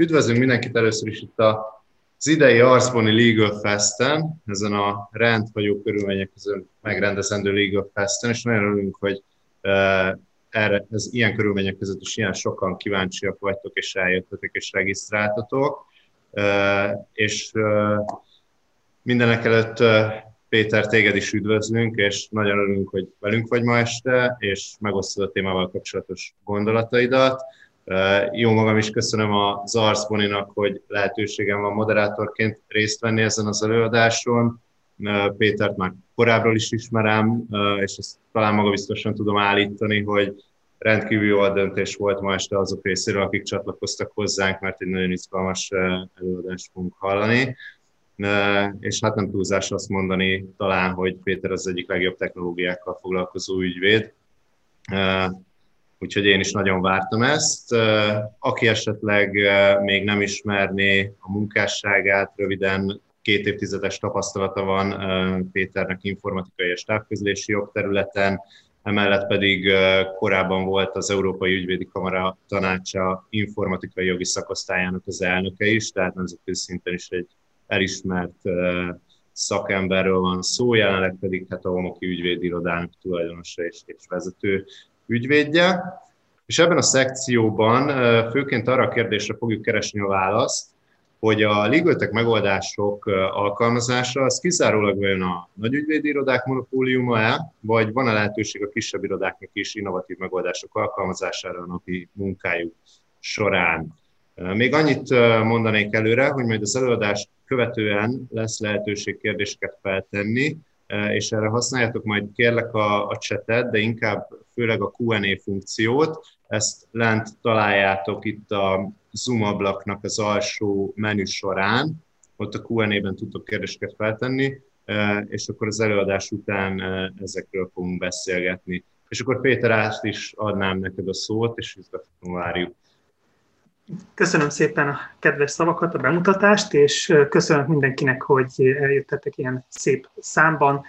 Üdvözlünk mindenkit először is itt az idei Arszboni Legal Festen, ezen a rendhagyó körülmények között megrendezendő Legal Festen, és nagyon örülünk, hogy erre, ez ilyen körülmények között is ilyen sokan kíváncsiak vagytok, és eljöttetek, és regisztráltatok. És mindenek előtt Péter, téged is üdvözlünk, és nagyon örülünk, hogy velünk vagy ma este, és megosztod a témával kapcsolatos gondolataidat. Jó magam is köszönöm a Zars Boninak, hogy lehetőségem van moderátorként részt venni ezen az előadáson. Pétert már korábbról is ismerem, és ezt talán magabiztosan tudom állítani, hogy rendkívül jó a döntés volt ma este azok részéről, akik csatlakoztak hozzánk, mert egy nagyon izgalmas előadást fogunk hallani. És hát nem túlzás azt mondani talán, hogy Péter az egyik legjobb technológiákkal foglalkozó ügyvéd, úgyhogy én is nagyon vártam ezt. Aki esetleg még nem ismerné a munkásságát, röviden két évtizedes tapasztalata van Péternek informatikai és távközlési jogterületen, emellett pedig korábban volt az Európai Ügyvédi Kamara tanácsa informatikai jogi szakosztályának az elnöke is, tehát nemzetközi szinten is egy elismert szakemberről van szó, jelenleg pedig hát a Homoki ügyvédirodának tulajdonosa és, és vezető ügyvédje. És ebben a szekcióban főként arra a kérdésre fogjuk keresni a választ, hogy a legaltech megoldások alkalmazása az kizárólag vajon a nagy ügyvédirodák monopóliuma-e, vagy van-e lehetőség a kisebb irodáknak is innovatív megoldások alkalmazására a napi munkájuk során. Még annyit mondanék előre, hogy majd az előadást követően lesz lehetőség kérdéseket feltenni, és erre használjátok majd kérlek a, a chatet, de inkább főleg a Q&A funkciót. Ezt lent találjátok itt a Zoom ablaknak az alsó menü során, ott a Q&A-ben tudtok kérdéseket feltenni, és akkor az előadás után ezekről fogunk beszélgetni. És akkor Péter, át is adnám neked a szót, és izgatottan várjuk. Köszönöm szépen a kedves szavakat, a bemutatást, és köszönöm mindenkinek, hogy eljöttetek ilyen szép számban.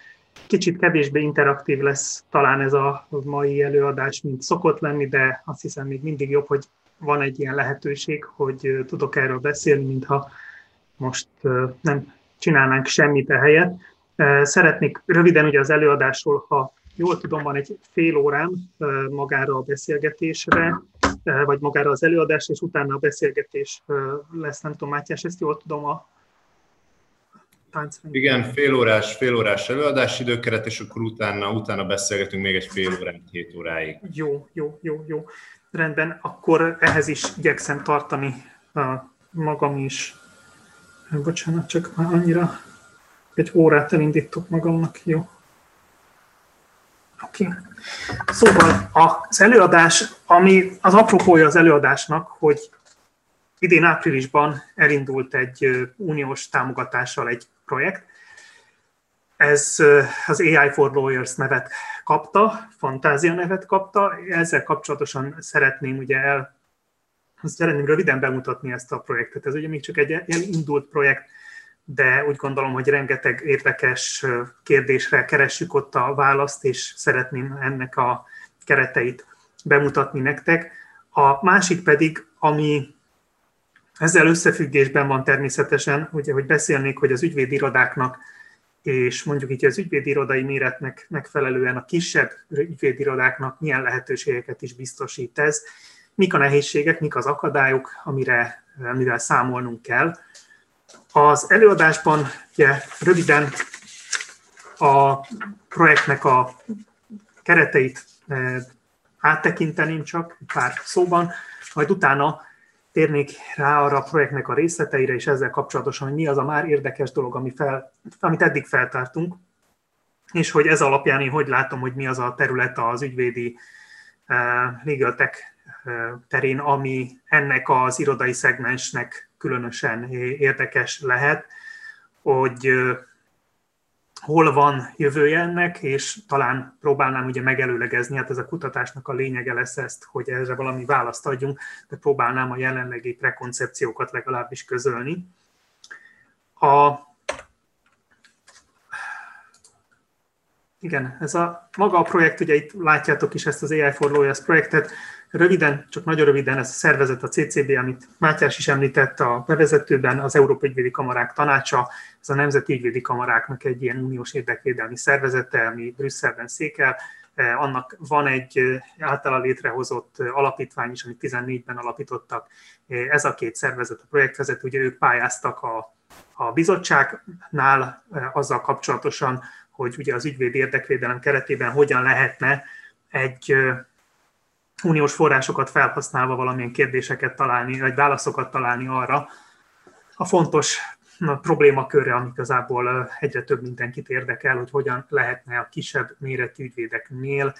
Kicsit kevésbé interaktív lesz talán ez a mai előadás, mint szokott lenni, de azt hiszem még mindig jobb, hogy van egy ilyen lehetőség, hogy tudok erről beszélni, mintha most nem csinálnánk semmit ehelyett. Szeretnék röviden ugye az előadásról, ha jól tudom, van egy fél órám magára a beszélgetésre, vagy magára az előadás, és utána a beszélgetés lesz, nem tudom, Mátyás, ezt jól tudom a táncrend. Igen, fél órás, fél órás előadás időkeret, és akkor utána, utána beszélgetünk még egy fél órán, két óráig. Jó, jó, jó, jó. Rendben, akkor ehhez is igyekszem tartani magam is. Bocsánat, csak már annyira egy órát elindítok magamnak, jó. Oké. Okay. Szóval az előadás, ami az apropója az előadásnak, hogy idén áprilisban elindult egy uniós támogatással egy projekt. Ez az AI for Lawyers nevet kapta, Fantázia nevet kapta. Ezzel kapcsolatosan szeretném ugye el, szeretném röviden bemutatni ezt a projektet. Ez ugye még csak egy elindult projekt, de úgy gondolom, hogy rengeteg érdekes kérdésre keressük ott a választ, és szeretném ennek a kereteit bemutatni nektek. A másik pedig, ami ezzel összefüggésben van természetesen, ugye, hogy beszélnék, hogy az ügyvédirodáknak és mondjuk így az ügyvédirodai méretnek megfelelően a kisebb ügyvédirodáknak milyen lehetőségeket is biztosít ez, mik a nehézségek, mik az akadályok, amire, amivel számolnunk kell. Az előadásban ugye röviden a projektnek a kereteit eh, áttekinteném csak pár szóban, majd utána térnék rá arra a projektnek a részleteire, és ezzel kapcsolatosan, hogy mi az a már érdekes dolog, ami fel, amit eddig feltártunk, és hogy ez alapján én hogy látom, hogy mi az a terület az ügyvédi uh, legal tech uh, terén, ami ennek az irodai szegmensnek különösen érdekes lehet, hogy hol van jövője ennek, és talán próbálnám ugye megelőlegezni, hát ez a kutatásnak a lényege lesz ezt, hogy erre valami választ adjunk, de próbálnám a jelenlegi prekoncepciókat legalábbis közölni. A Igen, ez a maga a projekt, ugye itt látjátok is ezt az AI for Lawyers projektet, röviden, csak nagyon röviden ez a szervezet, a CCB, amit Mátyás is említett a bevezetőben, az Európai Ügyvédi Kamarák Tanácsa, ez a Nemzeti Ügyvédi Kamaráknak egy ilyen uniós érdekvédelmi szervezete, ami Brüsszelben székel, e, annak van egy általa létrehozott alapítvány is, amit 14-ben alapítottak. E, ez a két szervezet, a projektvezető, ugye ők pályáztak a, a bizottságnál e, azzal kapcsolatosan, hogy ugye az ügyvéd érdekvédelem keretében hogyan lehetne egy uniós forrásokat felhasználva valamilyen kérdéseket találni, vagy válaszokat találni arra a fontos problémakörre, ami igazából egyre több mindenkit érdekel, hogy hogyan lehetne a kisebb méretű ügyvédeknél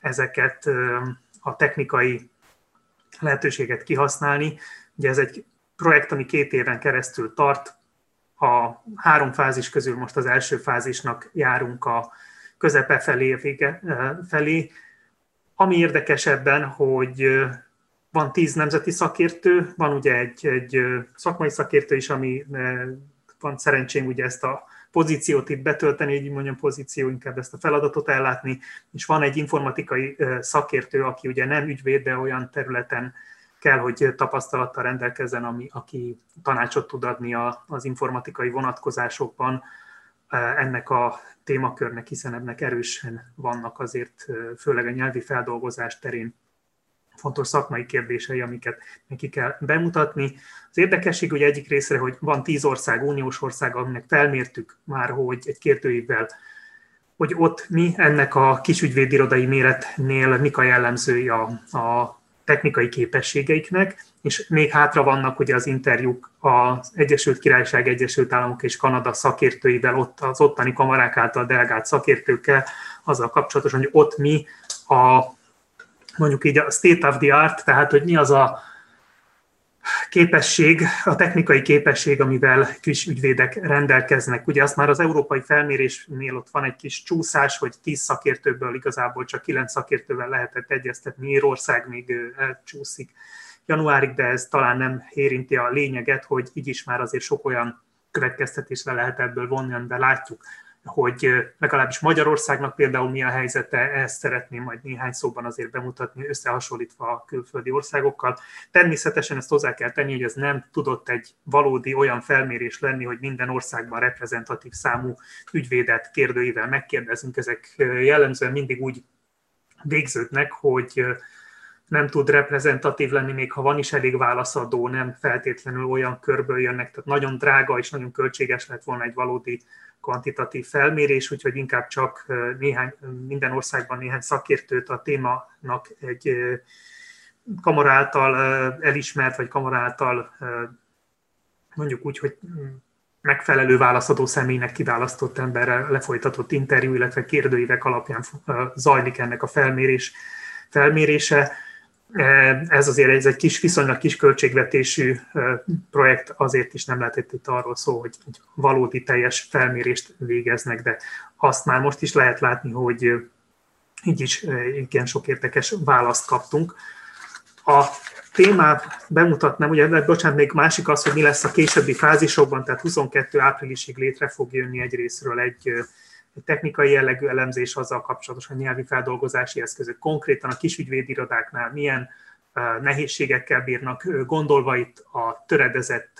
ezeket a technikai lehetőséget kihasználni. Ugye ez egy projekt, ami két éven keresztül tart, a három fázis közül most az első fázisnak járunk a közepe felé, vége felé. Ami érdekes ebben, hogy van tíz nemzeti szakértő, van ugye egy, egy szakmai szakértő is, ami van szerencsém ugye ezt a pozíciót itt betölteni, így mondjam pozíció, inkább ezt a feladatot ellátni, és van egy informatikai szakértő, aki ugye nem ügyvéd, de olyan területen kell, hogy tapasztalattal rendelkezzen, ami, aki tanácsot tud adni a, az informatikai vonatkozásokban ennek a témakörnek, hiszen ennek erősen vannak azért, főleg a nyelvi feldolgozás terén fontos szakmai kérdései, amiket neki kell bemutatni. Az érdekesség ugye egyik részre, hogy van tíz ország, uniós ország, aminek felmértük már, hogy egy kérdőívvel, hogy ott mi ennek a kisügyvédirodai méretnél mik a jellemzői a, a technikai képességeiknek, és még hátra vannak ugye az interjúk az Egyesült Királyság, Egyesült Államok és Kanada szakértőivel, ott az ottani kamarák által delegált szakértőkkel, azzal kapcsolatosan, hogy ott mi a mondjuk így a state of the art, tehát hogy mi az a képesség, a technikai képesség, amivel kis ügyvédek rendelkeznek. Ugye azt már az európai felmérésnél ott van egy kis csúszás, hogy 10 szakértőből igazából csak 9 szakértővel lehetett egyeztetni, Írország még elcsúszik januárig, de ez talán nem érinti a lényeget, hogy így is már azért sok olyan következtetésre lehet ebből vonni, de látjuk hogy legalábbis Magyarországnak például mi a helyzete, ezt szeretném majd néhány szóban azért bemutatni, összehasonlítva a külföldi országokkal. Természetesen ezt hozzá kell tenni, hogy ez nem tudott egy valódi olyan felmérés lenni, hogy minden országban reprezentatív számú ügyvédet kérdőivel megkérdezünk. Ezek jellemzően mindig úgy végződnek, hogy nem tud reprezentatív lenni, még ha van is elég válaszadó, nem feltétlenül olyan körből jönnek, tehát nagyon drága és nagyon költséges lett volna egy valódi kvantitatív felmérés, úgyhogy inkább csak néhány, minden országban néhány szakértőt a témának egy kamara által elismert, vagy kamara által mondjuk úgy, hogy megfelelő válaszadó személynek kiválasztott emberrel lefolytatott interjú, illetve kérdőívek alapján zajlik ennek a felmérés, felmérése. Ez azért ez egy kis, viszonylag kis költségvetésű projekt, azért is nem lehetett itt arról szó, hogy valódi teljes felmérést végeznek, de azt már most is lehet látni, hogy így is igen sok érdekes választ kaptunk. A témát bemutatnám, ugye, bocsánat, még másik az, hogy mi lesz a későbbi fázisokban, tehát 22 áprilisig létre fog jönni egyrésztről egy egy technikai jellegű elemzés azzal kapcsolatosan nyelvi feldolgozási eszközök. Konkrétan a kisügyvédirodáknál milyen nehézségekkel bírnak, gondolva itt a töredezett,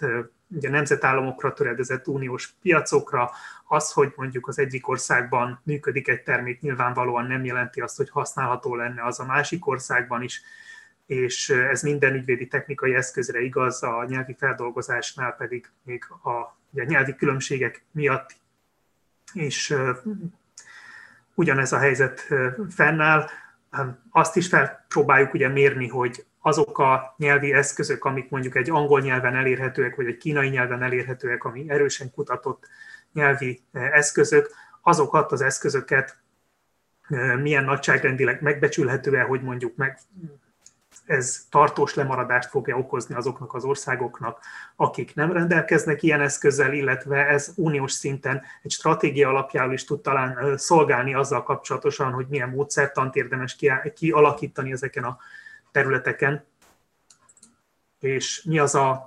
ugye nemzetállamokra töredezett uniós piacokra, az, hogy mondjuk az egyik országban működik egy termék, nyilvánvalóan nem jelenti azt, hogy használható lenne az a másik országban is, és ez minden ügyvédi technikai eszközre igaz, a nyelvi feldolgozásnál pedig még a, a nyelvi különbségek miatt és ugyanez a helyzet fennáll. Azt is felpróbáljuk ugye mérni, hogy azok a nyelvi eszközök, amik mondjuk egy angol nyelven elérhetőek, vagy egy kínai nyelven elérhetőek, ami erősen kutatott nyelvi eszközök, azokat az eszközöket milyen nagyságrendileg megbecsülhető-e, hogy mondjuk meg ez tartós lemaradást fogja okozni azoknak az országoknak, akik nem rendelkeznek ilyen eszközzel, illetve ez uniós szinten egy stratégia alapjául is tud talán szolgálni azzal kapcsolatosan, hogy milyen módszertant érdemes kialakítani ezeken a területeken, és mi az a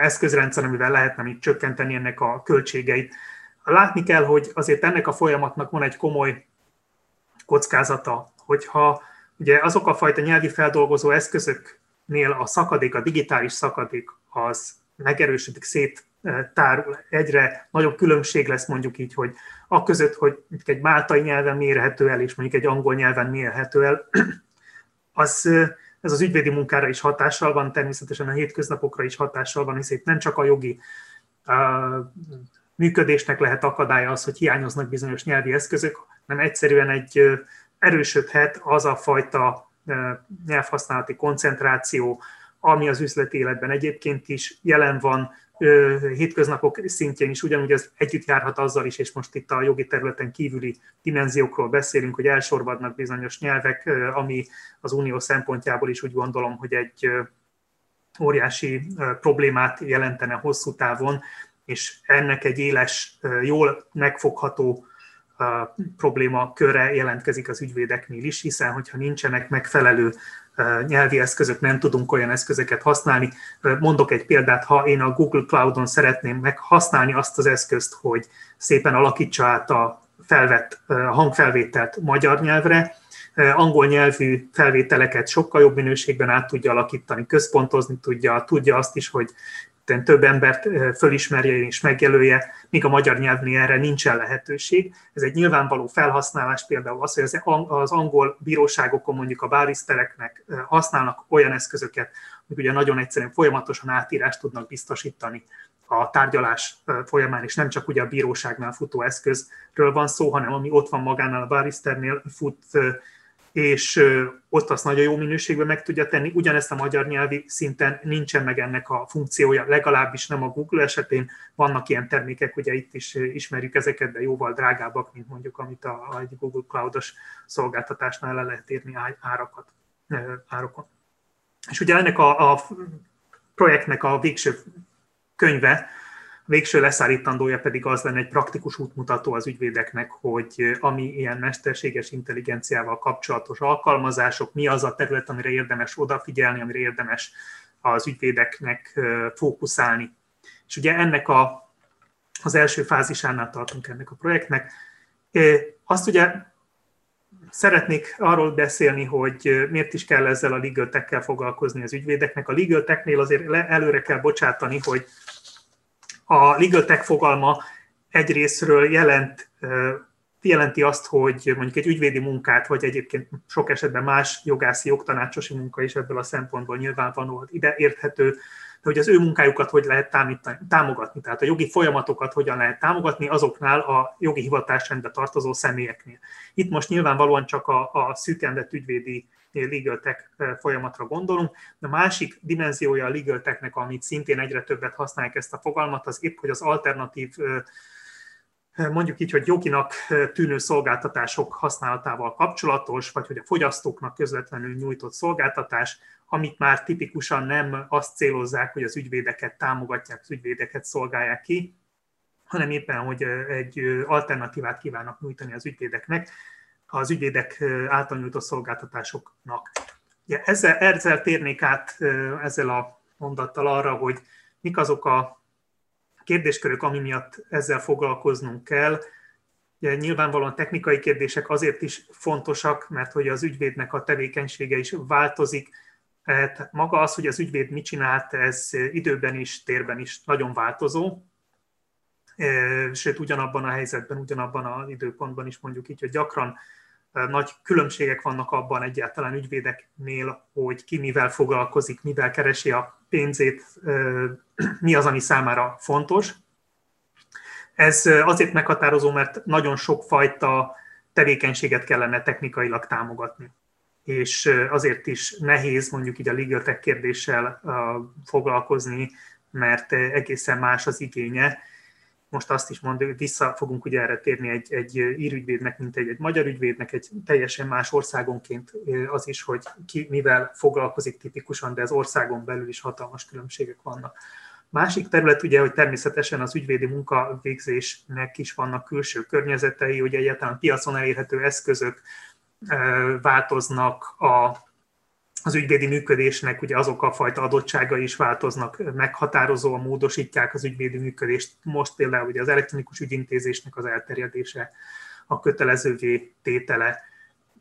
eszközrendszer, amivel lehetne még csökkenteni ennek a költségeit. Látni kell, hogy azért ennek a folyamatnak van egy komoly kockázata, hogyha ugye azok a fajta nyelvi feldolgozó eszközöknél a szakadék, a digitális szakadék az megerősödik, széttárul, egyre nagyobb különbség lesz mondjuk így, hogy a között, hogy egy máltai nyelven mérhető el, és mondjuk egy angol nyelven mérhető el, az, ez az ügyvédi munkára is hatással van, természetesen a hétköznapokra is hatással van, hiszen itt nem csak a jogi a működésnek lehet akadálya az, hogy hiányoznak bizonyos nyelvi eszközök, hanem egyszerűen egy erősödhet az a fajta nyelvhasználati koncentráció, ami az üzleti életben egyébként is jelen van, hétköznapok szintjén is ugyanúgy ez együtt járhat azzal is, és most itt a jogi területen kívüli dimenziókról beszélünk, hogy elsorvadnak bizonyos nyelvek, ami az unió szempontjából is úgy gondolom, hogy egy óriási problémát jelentene hosszú távon, és ennek egy éles, jól megfogható probléma köre jelentkezik az ügyvédeknél is, hiszen hogyha nincsenek megfelelő nyelvi eszközök, nem tudunk olyan eszközöket használni. Mondok egy példát, ha én a Google Cloud-on szeretném meghasználni azt az eszközt, hogy szépen alakítsa át a felvett a hangfelvételt magyar nyelvre, angol nyelvű felvételeket sokkal jobb minőségben át tudja alakítani, központozni tudja, tudja azt is, hogy több embert fölismerje és megjelölje, míg a magyar nyelvnél erre nincsen lehetőség. Ez egy nyilvánvaló felhasználás például az, hogy az angol bíróságokon mondjuk a bárisztereknek használnak olyan eszközöket, hogy ugye nagyon egyszerűen folyamatosan átírást tudnak biztosítani a tárgyalás folyamán, és nem csak ugye a bíróságnál futó eszközről van szó, hanem ami ott van magánál a báriszternél fut és ott azt nagyon jó minőségben meg tudja tenni. Ugyanezt a magyar nyelvi szinten nincsen meg ennek a funkciója, legalábbis nem a Google esetén. Vannak ilyen termékek, ugye itt is ismerjük ezeket, de jóval drágábbak, mint mondjuk amit a, a egy Google Cloud-os szolgáltatásnál le lehet érni árakat, árakon. És ugye ennek a, a projektnek a végső könyve, végső leszállítandója pedig az lenne egy praktikus útmutató az ügyvédeknek, hogy ami ilyen mesterséges intelligenciával kapcsolatos alkalmazások, mi az a terület, amire érdemes odafigyelni, amire érdemes az ügyvédeknek fókuszálni. És ugye ennek a, az első fázisánál tartunk ennek a projektnek. Azt ugye szeretnék arról beszélni, hogy miért is kell ezzel a legal foglalkozni az ügyvédeknek. A legal azért előre kell bocsátani, hogy a legal tech fogalma egyrésztről jelent, jelenti azt, hogy mondjuk egy ügyvédi munkát, vagy egyébként sok esetben más jogászi, jogtanácsosi munka is ebből a szempontból nyilvánvaló ide érthető, de hogy az ő munkájukat hogy lehet támogatni, tehát a jogi folyamatokat hogyan lehet támogatni azoknál a jogi hivatásrendbe tartozó személyeknél. Itt most nyilvánvalóan csak a, a szűkendett ügyvédi legal tech folyamatra gondolunk. A másik dimenziója a legal technek, amit szintén egyre többet használják ezt a fogalmat, az épp, hogy az alternatív mondjuk így, hogy joginak tűnő szolgáltatások használatával kapcsolatos, vagy hogy a fogyasztóknak közvetlenül nyújtott szolgáltatás, amit már tipikusan nem azt célozzák, hogy az ügyvédeket támogatják, az ügyvédeket szolgálják ki, hanem éppen, hogy egy alternatívát kívánnak nyújtani az ügyvédeknek az ügyvédek által nyújtott szolgáltatásoknak. Ja, ezzel, ezzel térnék át ezzel a mondattal arra, hogy mik azok a kérdéskörök, ami miatt ezzel foglalkoznunk kell. Ugye, nyilvánvalóan technikai kérdések azért is fontosak, mert hogy az ügyvédnek a tevékenysége is változik. Tehát maga az, hogy az ügyvéd mit csinált, ez időben is, térben is nagyon változó. Sőt, ugyanabban a helyzetben, ugyanabban az időpontban is mondjuk így, hogy gyakran nagy különbségek vannak abban egyáltalán ügyvédeknél, hogy ki mivel foglalkozik, mivel keresi a pénzét, mi az, ami számára fontos. Ez azért meghatározó, mert nagyon sokfajta tevékenységet kellene technikailag támogatni. És azért is nehéz mondjuk így a legal tech kérdéssel foglalkozni, mert egészen más az igénye, most azt is hogy vissza fogunk ugye erre térni egy, egy írügyvédnek, mint egy, egy magyar ügyvédnek, egy teljesen más országonként az is, hogy ki mivel foglalkozik tipikusan, de az országon belül is hatalmas különbségek vannak. Másik terület ugye, hogy természetesen az ügyvédi munkavégzésnek is vannak külső környezetei, hogy egyáltalán piacon elérhető eszközök változnak, a az ügyvédi működésnek ugye azok a fajta adottságai is változnak, meghatározóan módosítják az ügyvédi működést. Most például ugye az elektronikus ügyintézésnek az elterjedése, a kötelezővé tétele.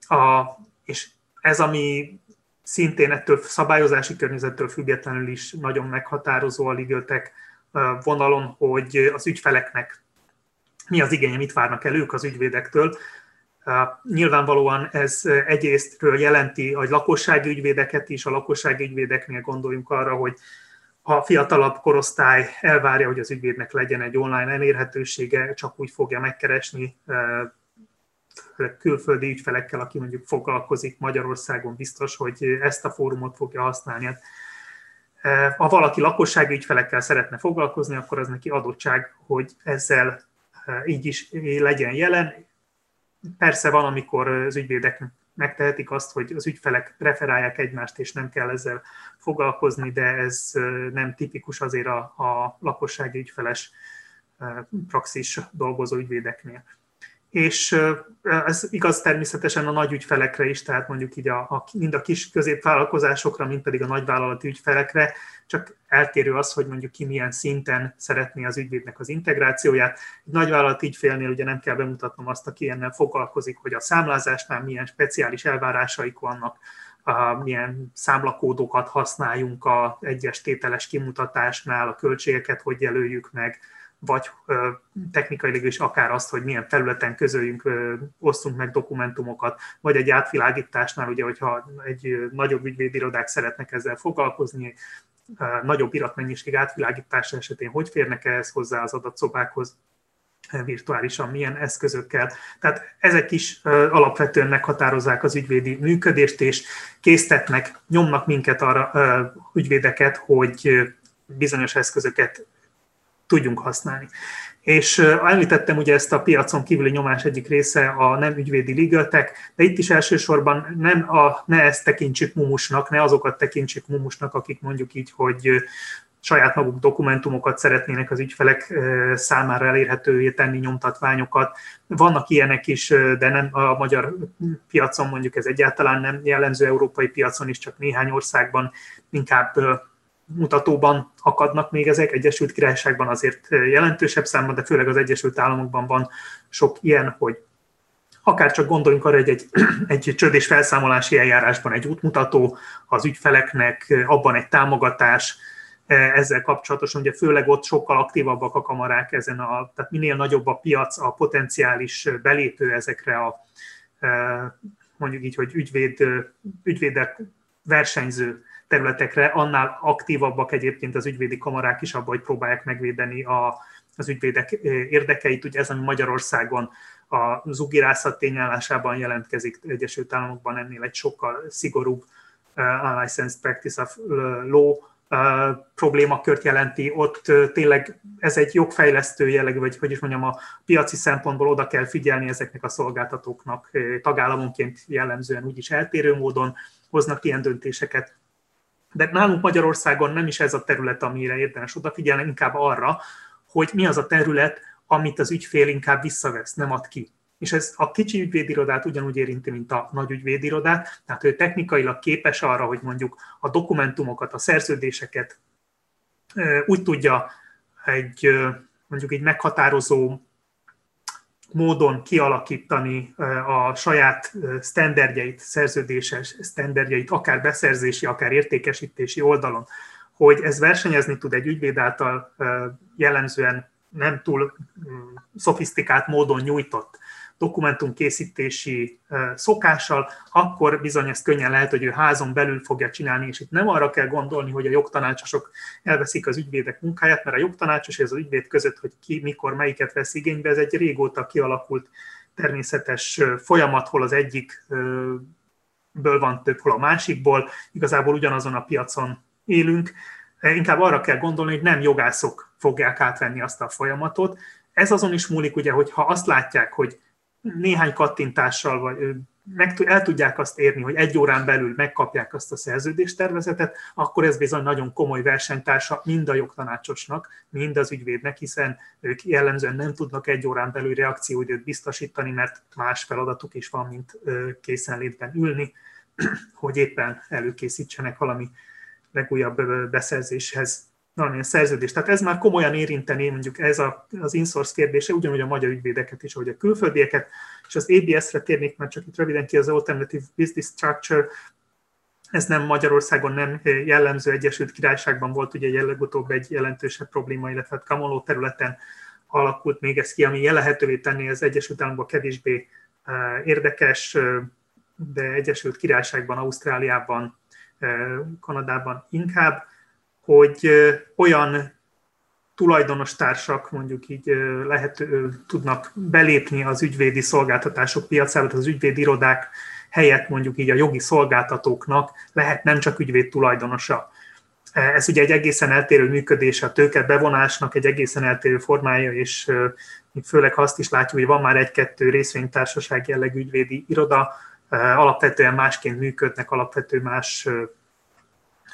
A, és ez, ami szintén ettől szabályozási környezettől függetlenül is nagyon meghatározó a ligöltek vonalon, hogy az ügyfeleknek mi az igénye, mit várnak el ők az ügyvédektől. Nyilvánvalóan ez egyrésztről jelenti a lakossági ügyvédeket is, a lakossági ügyvédeknél gondoljunk arra, hogy a fiatalabb korosztály elvárja, hogy az ügyvédnek legyen egy online elérhetősége, csak úgy fogja megkeresni külföldi ügyfelekkel, aki mondjuk foglalkozik Magyarországon, biztos, hogy ezt a fórumot fogja használni. Hát, ha valaki lakossági ügyfelekkel szeretne foglalkozni, akkor az neki adottság, hogy ezzel így is legyen jelen. Persze van, amikor az ügyvédek megtehetik azt, hogy az ügyfelek referálják egymást, és nem kell ezzel foglalkozni, de ez nem tipikus azért a, a lakossági ügyfeles praxis dolgozó ügyvédeknél és ez igaz természetesen a nagy ügyfelekre is, tehát mondjuk így a, a, mind a kis középvállalkozásokra, mind pedig a nagyvállalati ügyfelekre, csak eltérő az, hogy mondjuk ki milyen szinten szeretné az ügyvédnek az integrációját. Egy nagyvállalati ügyfélnél ugye nem kell bemutatnom azt, aki ennél foglalkozik, hogy a számlázásnál milyen speciális elvárásaik vannak, milyen számlakódokat használjunk a egyes tételes kimutatásnál, a költségeket hogy jelöljük meg, vagy technikailag is akár azt, hogy milyen felületen közöljünk, osztunk meg dokumentumokat, vagy egy átvilágításnál, ugye, hogyha egy nagyobb ügyvédirodák szeretnek ezzel foglalkozni, nagyobb iratmennyiség átvilágítása esetén hogy férnek ehhez hozzá az adatszobákhoz, virtuálisan milyen eszközökkel. Tehát ezek is alapvetően meghatározzák az ügyvédi működést, és késztetnek, nyomnak minket arra ügyvédeket, hogy bizonyos eszközöket tudjunk használni. És említettem ugye ezt a piacon kívüli nyomás egyik része a nem ügyvédi ligöltek, de itt is elsősorban nem a, ne ezt tekintsük mumusnak, ne azokat tekintsük mumusnak, akik mondjuk így, hogy saját maguk dokumentumokat szeretnének az ügyfelek számára elérhetővé tenni, nyomtatványokat. Vannak ilyenek is, de nem a magyar piacon mondjuk ez egyáltalán nem jellemző, európai piacon is csak néhány országban inkább mutatóban akadnak még ezek, Egyesült Királyságban azért jelentősebb számban, de főleg az Egyesült Államokban van sok ilyen, hogy akár csak gondoljunk arra, hogy egy, egy csőd és felszámolási eljárásban egy útmutató az ügyfeleknek, abban egy támogatás, ezzel kapcsolatosan, ugye főleg ott sokkal aktívabbak a kamarák ezen, a, tehát minél nagyobb a piac, a potenciális belépő ezekre a mondjuk így, hogy ügyvéd, ügyvédek versenyző területekre, annál aktívabbak egyébként az ügyvédi kamarák is abban, hogy próbálják megvédeni a, az ügyvédek érdekeit. Ugye ez, ami Magyarországon a zugirászat tényállásában jelentkezik, Egyesült Államokban ennél egy sokkal szigorúbb uh, unlicensed practice of law uh, problémakört jelenti, ott uh, tényleg ez egy jogfejlesztő jellegű, vagy hogy is mondjam, a piaci szempontból oda kell figyelni ezeknek a szolgáltatóknak tagállamonként jellemzően úgyis eltérő módon hoznak ilyen döntéseket, de nálunk Magyarországon nem is ez a terület, amire érdemes odafigyelni, inkább arra, hogy mi az a terület, amit az ügyfél inkább visszavesz, nem ad ki. És ez a kicsi ügyvédirodát ugyanúgy érinti, mint a nagy ügyvédirodát, tehát ő technikailag képes arra, hogy mondjuk a dokumentumokat, a szerződéseket úgy tudja egy mondjuk egy meghatározó módon kialakítani a saját standardjait, szerződéses standardjait, akár beszerzési, akár értékesítési oldalon, hogy ez versenyezni tud egy ügyvéd által jellemzően nem túl mm, szofisztikált módon nyújtott dokumentumkészítési szokással, akkor bizony ezt könnyen lehet, hogy ő házon belül fogja csinálni, és itt nem arra kell gondolni, hogy a jogtanácsosok elveszik az ügyvédek munkáját, mert a jogtanácsos és az ügyvéd között, hogy ki, mikor, melyiket vesz igénybe, ez egy régóta kialakult természetes folyamat, hol az egyik ből van több, hol a másikból, igazából ugyanazon a piacon élünk. Inkább arra kell gondolni, hogy nem jogászok fogják átvenni azt a folyamatot. Ez azon is múlik, ugye, hogy ha azt látják, hogy néhány kattintással vagy meg, el tudják azt érni, hogy egy órán belül megkapják azt a szerződéstervezetet, akkor ez bizony nagyon komoly versenytársa mind a jogtanácsosnak, mind az ügyvédnek, hiszen ők jellemzően nem tudnak egy órán belül reakcióidőt biztosítani, mert más feladatuk is van, mint készenlétben ülni, hogy éppen előkészítsenek valami legújabb beszerzéshez valamilyen szerződést. Tehát ez már komolyan érinteni mondjuk ez a, az insource kérdése, ugyanúgy a magyar ügyvédeket is, ahogy a külföldieket, és az ABS-re térnék mert csak itt röviden ki, az Alternative Business Structure, ez nem Magyarországon nem jellemző, Egyesült Királyságban volt ugye legutóbb egy jelentősebb probléma, illetve hát Kamoló területen alakult még ez ki, ami lehetővé tenni az Egyesült Államokban kevésbé érdekes, de Egyesült Királyságban, Ausztráliában, Kanadában inkább, hogy olyan tulajdonos társak mondjuk így lehet, tudnak belépni az ügyvédi szolgáltatások piacába, az ügyvédi irodák helyett mondjuk így a jogi szolgáltatóknak lehet nem csak ügyvéd tulajdonosa. Ez ugye egy egészen eltérő működése a tőke bevonásnak, egy egészen eltérő formája, és főleg azt is látjuk, hogy van már egy-kettő részvénytársaság jellegű ügyvédi iroda, alapvetően másként működnek, alapvető más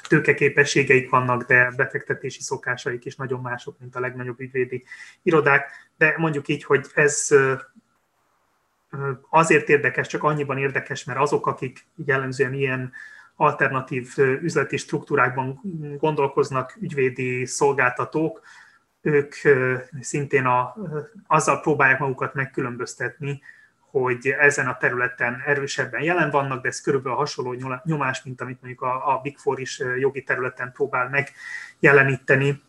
tőkeképességeik vannak, de befektetési szokásaik is nagyon mások, mint a legnagyobb ügyvédi irodák. De mondjuk így, hogy ez azért érdekes, csak annyiban érdekes, mert azok, akik jellemzően ilyen alternatív üzleti struktúrákban gondolkoznak, ügyvédi szolgáltatók, ők szintén a, azzal próbálják magukat megkülönböztetni, hogy ezen a területen erősebben jelen vannak, de ez körülbelül hasonló nyomás, mint amit mondjuk a, a Big Four is jogi területen próbál megjeleníteni.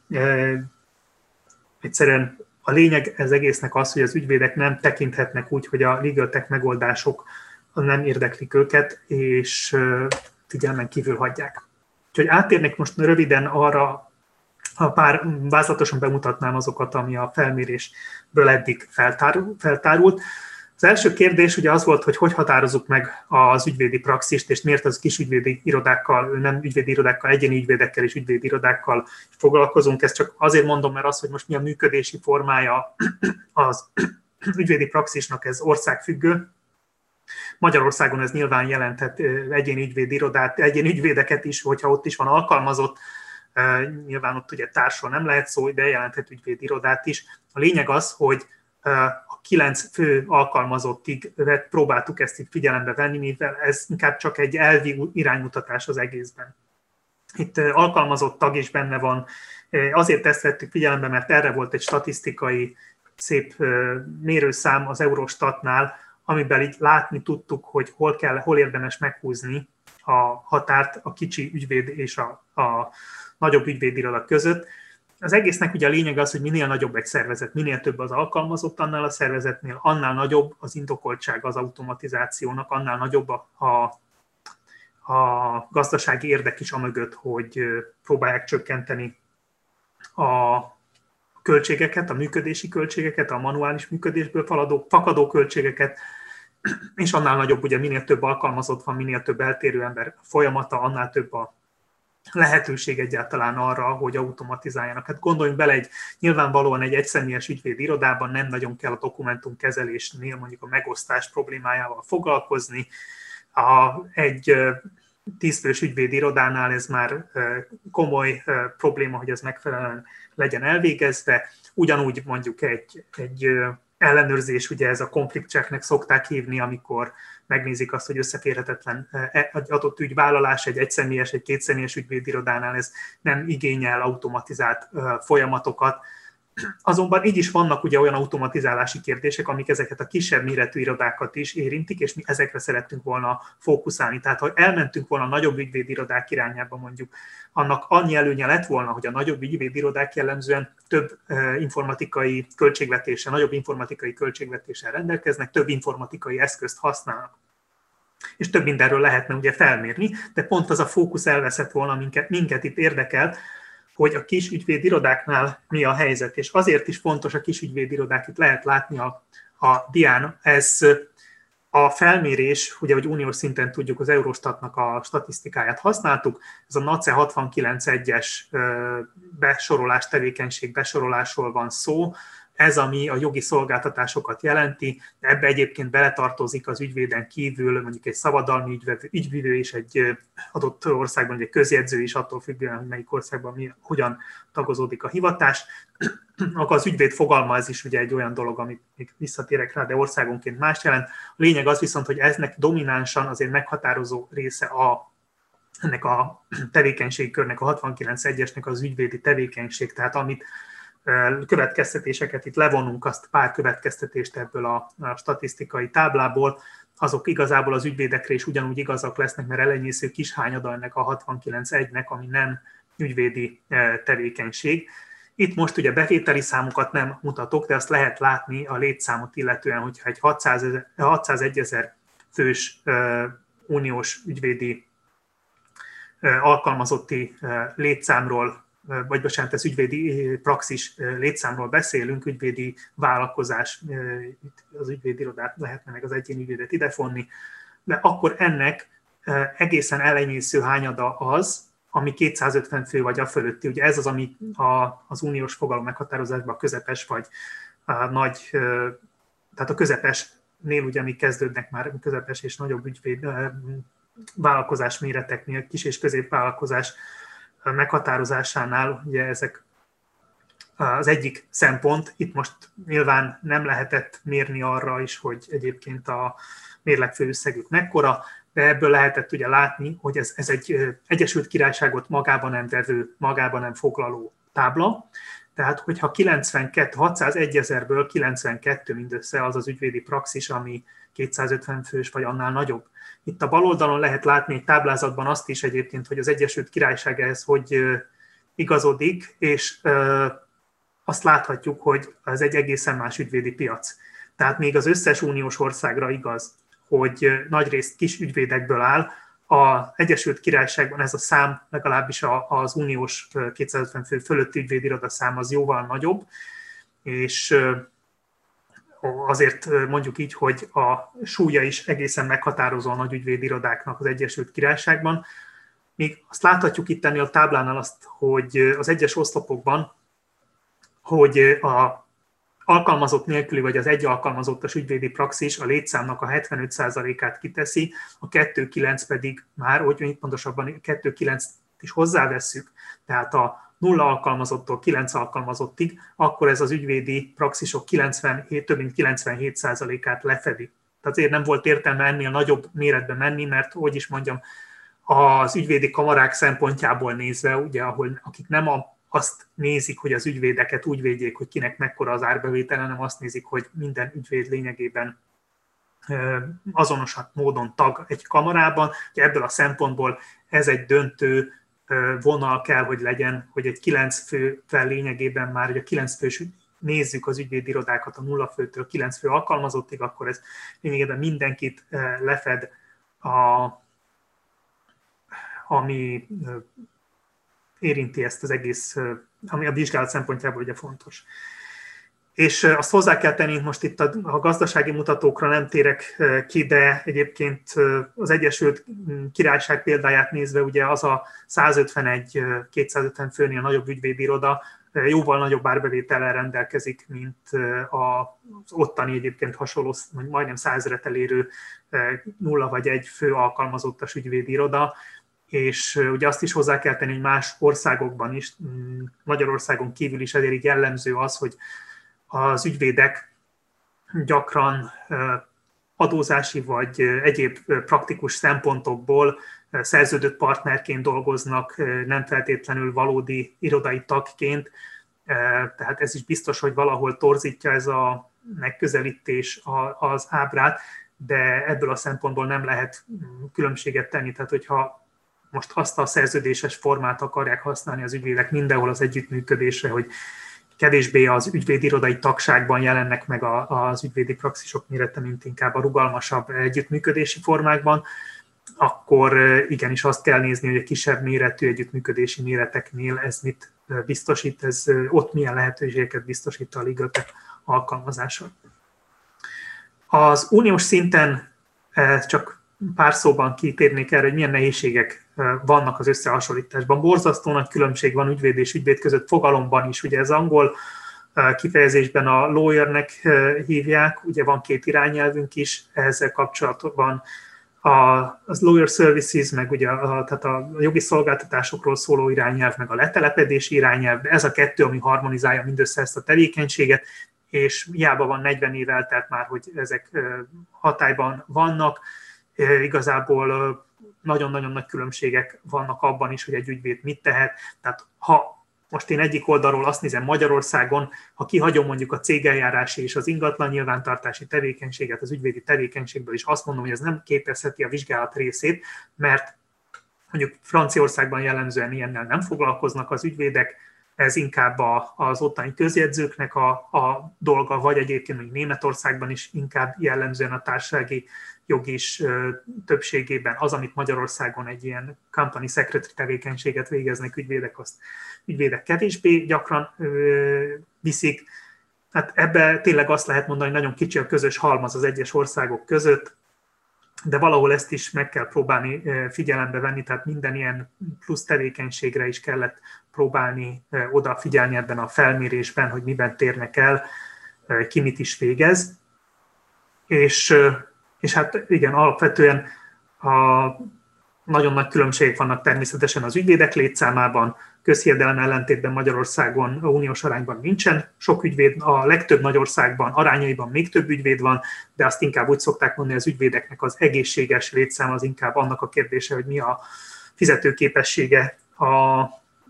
Egyszerűen a lényeg ez egésznek az, hogy az ügyvédek nem tekinthetnek úgy, hogy a legal tech megoldások nem érdeklik őket, és figyelmen kívül hagyják. Úgyhogy átérnék most röviden arra, ha pár vázlatosan bemutatnám azokat, ami a felmérésből eddig feltárult. Az első kérdés ugye az volt, hogy hogy határozzuk meg az ügyvédi praxist, és miért az kis ügyvédi irodákkal, nem ügyvédi irodákkal, egyéni ügyvédekkel és ügyvédi irodákkal foglalkozunk. Ezt csak azért mondom, mert az, hogy most mi a működési formája az ügyvédi praxisnak, ez országfüggő. Magyarországon ez nyilván jelenthet egyéni ügyvédi irodát, egyéni ügyvédeket is, hogyha ott is van alkalmazott, nyilván ott ugye társról nem lehet szó, de jelenthet ügyvédi irodát is. A lényeg az, hogy kilenc fő alkalmazottig próbáltuk ezt itt figyelembe venni, mivel ez inkább csak egy elvi iránymutatás az egészben. Itt alkalmazott tag is benne van, azért ezt vettük figyelembe, mert erre volt egy statisztikai szép mérőszám az Eurostatnál, amiben így látni tudtuk, hogy hol kell, hol érdemes meghúzni a határt a kicsi ügyvéd és a, a nagyobb ügyvédiroda között az egésznek ugye a lényeg az, hogy minél nagyobb egy szervezet, minél több az alkalmazott annál a szervezetnél, annál nagyobb az indokoltság az automatizációnak, annál nagyobb a, a, a gazdasági érdek is amögött, hogy próbálják csökkenteni a költségeket, a működési költségeket, a manuális működésből faladó, fakadó költségeket, és annál nagyobb, ugye minél több alkalmazott van, minél több eltérő ember folyamata, annál több a lehetőség egyáltalán arra, hogy automatizáljanak. Hát gondoljunk bele, egy, nyilvánvalóan egy egyszemélyes ügyvéd irodában nem nagyon kell a dokumentumkezelésnél mondjuk a megosztás problémájával foglalkozni. A, egy tízfős ügyvéd irodánál ez már komoly probléma, hogy ez megfelelően legyen elvégezve. Ugyanúgy mondjuk egy, egy ellenőrzés, ugye ez a conflict checknek szokták hívni, amikor megnézik azt, hogy összeférhetetlen e, egy adott ügyvállalás, egy egyszemélyes, egy kétszemélyes ügyvédirodánál ez nem igényel automatizált folyamatokat. Azonban így is vannak ugye olyan automatizálási kérdések, amik ezeket a kisebb méretű irodákat is érintik, és mi ezekre szerettünk volna fókuszálni. Tehát, ha elmentünk volna a nagyobb ügyvédirodák irányába mondjuk, annak annyi előnye lett volna, hogy a nagyobb ügyvédirodák jellemzően több informatikai költségvetéssel, nagyobb informatikai költségvetéssel rendelkeznek, több informatikai eszközt használnak és több mindenről lehetne ugye felmérni, de pont az a fókusz elveszett volna, minket, minket itt érdekel, hogy a kis ügyvédirodáknál mi a helyzet, és azért is fontos a kis ügyvédirodák, itt lehet látni a, a dián, ez a felmérés, ugye, hogy uniós szinten tudjuk, az Eurostatnak a statisztikáját használtuk, ez a NACE 69.1-es besorolás, tevékenység besorolásról van szó, ez, ami a jogi szolgáltatásokat jelenti, ebbe egyébként beletartozik az ügyvéden kívül mondjuk egy szabadalmi ügyvívő és egy adott országban egy közjegyző is, attól függően, hogy melyik országban mi, hogyan tagozódik a hivatás. Akkor az ügyvéd fogalma ez is ugye egy olyan dolog, amit még visszatérek rá, de országonként más jelent. A lényeg az viszont, hogy eznek dominánsan azért meghatározó része a ennek a tevékenységkörnek, a 69.1-esnek az ügyvédi tevékenység, tehát amit következtetéseket itt levonunk, azt pár következtetést ebből a, statisztikai táblából, azok igazából az ügyvédekre is ugyanúgy igazak lesznek, mert elenyésző kis hányada ennek a 69.1-nek, ami nem ügyvédi tevékenység. Itt most ugye bevételi számokat nem mutatok, de azt lehet látni a létszámot illetően, hogyha egy 600, 601 ezer fős uniós ügyvédi alkalmazotti létszámról vagy bocsánat, ez ügyvédi praxis létszámról beszélünk, ügyvédi vállalkozás, az ügyvédi irodát lehetne meg az egyéni ügyvédet idefonni, de akkor ennek egészen elenyésző hányada az, ami 250 fő vagy a fölötti. Ugye ez az, ami a, az uniós fogalom meghatározásban a közepes vagy a nagy, tehát a közepesnél ugye, mi kezdődnek már közepes és nagyobb ügyvéd vállalkozás méreteknél, kis és középvállalkozás meghatározásánál ugye ezek az egyik szempont, itt most nyilván nem lehetett mérni arra is, hogy egyébként a mérlegfőösszegük mekkora, de ebből lehetett ugye látni, hogy ez, ez egy Egyesült Királyságot magában nem vevő, magában nem foglaló tábla, tehát, hogyha 92, 601 ezerből 92 mindössze az az ügyvédi praxis, ami 250 fős vagy annál nagyobb. Itt a bal oldalon lehet látni egy táblázatban azt is egyébként, hogy az Egyesült Királyság ehhez hogy igazodik, és azt láthatjuk, hogy ez egy egészen más ügyvédi piac. Tehát még az összes uniós országra igaz, hogy nagyrészt kis ügyvédekből áll, az Egyesült Királyságban ez a szám, legalábbis az uniós 250 fő fölötti ügyvédiroda szám az jóval nagyobb, és azért mondjuk így, hogy a súlya is egészen meghatározó a nagy ügyvédirodáknak az Egyesült Királyságban. Még azt láthatjuk itt ennél a táblánál azt, hogy az egyes oszlopokban, hogy a alkalmazott nélküli, vagy az egy alkalmazottas ügyvédi praxis a létszámnak a 75%-át kiteszi, a 2.9 pedig már, hogy pontosabban 2.9 is hozzávesszük, tehát a nulla alkalmazottól 9 alkalmazottig, akkor ez az ügyvédi praxisok 97, több mint 97%-át lefedi. Tehát azért nem volt értelme ennél nagyobb méretbe menni, mert, hogy is mondjam, az ügyvédi kamarák szempontjából nézve, ugye, ahol akik nem a, azt nézik, hogy az ügyvédeket úgy védjék, hogy kinek mekkora az árbevétele, hanem azt nézik, hogy minden ügyvéd lényegében azonos módon tag egy kamarában. Ugye ebből a szempontból ez egy döntő vonal kell, hogy legyen, hogy egy kilenc fővel lényegében már, hogy a kilenc fős nézzük az ügyvédirodákat a nulla főtől kilenc fő alkalmazottig, akkor ez lényegében mindenkit lefed, a, ami érinti ezt az egész, ami a vizsgálat szempontjából ugye fontos. És azt hozzá kell tenni, most itt a, gazdasági mutatókra nem térek ki, de egyébként az Egyesült Királyság példáját nézve, ugye az a 151-250 főnél nagyobb ügyvédiroda jóval nagyobb árbevétellel rendelkezik, mint az ottani egyébként hasonló, majdnem százret elérő nulla vagy egy fő alkalmazottas ügyvédiroda, és ugye azt is hozzá kell tenni, hogy más országokban is, Magyarországon kívül is elég jellemző az, hogy az ügyvédek gyakran adózási vagy egyéb praktikus szempontokból szerződött partnerként dolgoznak, nem feltétlenül valódi irodai tagként, tehát ez is biztos, hogy valahol torzítja ez a megközelítés az ábrát, de ebből a szempontból nem lehet különbséget tenni. Tehát, hogyha most azt a szerződéses formát akarják használni az ügyvédek mindenhol az együttműködésre, hogy kevésbé az ügyvédirodai tagságban jelennek meg az ügyvédi praxisok mérete, mint inkább a rugalmasabb együttműködési formákban, akkor igenis azt kell nézni, hogy a kisebb méretű együttműködési méreteknél ez mit biztosít, ez ott milyen lehetőségeket biztosít a ligötek alkalmazása. Az uniós szinten csak pár szóban kitérnék erre, hogy milyen nehézségek vannak az összehasonlításban. Borzasztó nagy különbség van ügyvéd és ügyvéd között fogalomban is. Ugye ez angol kifejezésben a lawyernek hívják, ugye van két irányelvünk is ezzel kapcsolatban, a, az lawyer services, meg ugye a, tehát a jogi szolgáltatásokról szóló irányelv, meg a letelepedési irányelv, ez a kettő, ami harmonizálja mindössze ezt a tevékenységet, és hiába van 40 év eltelt már, hogy ezek hatályban vannak, igazából nagyon-nagyon nagy különbségek vannak abban is, hogy egy ügyvéd mit tehet. Tehát ha most én egyik oldalról azt nézem Magyarországon, ha kihagyom mondjuk a cégeljárási és az ingatlan nyilvántartási tevékenységet az ügyvédi tevékenységből, és azt mondom, hogy ez nem képezheti a vizsgálat részét, mert mondjuk Franciaországban jellemzően ilyennel nem foglalkoznak az ügyvédek, ez inkább az ottani közjegyzőknek a, a dolga, vagy egyébként még Németországban is inkább jellemzően a társasági jog is többségében az, amit Magyarországon egy ilyen company secretary tevékenységet végeznek ügyvédek, azt ügyvédek kevésbé gyakran viszik. Hát ebbe tényleg azt lehet mondani, hogy nagyon kicsi a közös halmaz az egyes országok között, de valahol ezt is meg kell próbálni figyelembe venni, tehát minden ilyen plusz tevékenységre is kellett próbálni odafigyelni ebben a felmérésben, hogy miben térnek el, ki mit is végez. És, és hát igen, alapvetően a nagyon nagy különbségek vannak természetesen az ügyvédek létszámában, közhiedelem ellentétben Magyarországon a uniós arányban nincsen sok ügyvéd, a legtöbb nagy országban arányaiban még több ügyvéd van, de azt inkább úgy szokták mondani, az ügyvédeknek az egészséges létszám az inkább annak a kérdése, hogy mi a fizetőképessége a,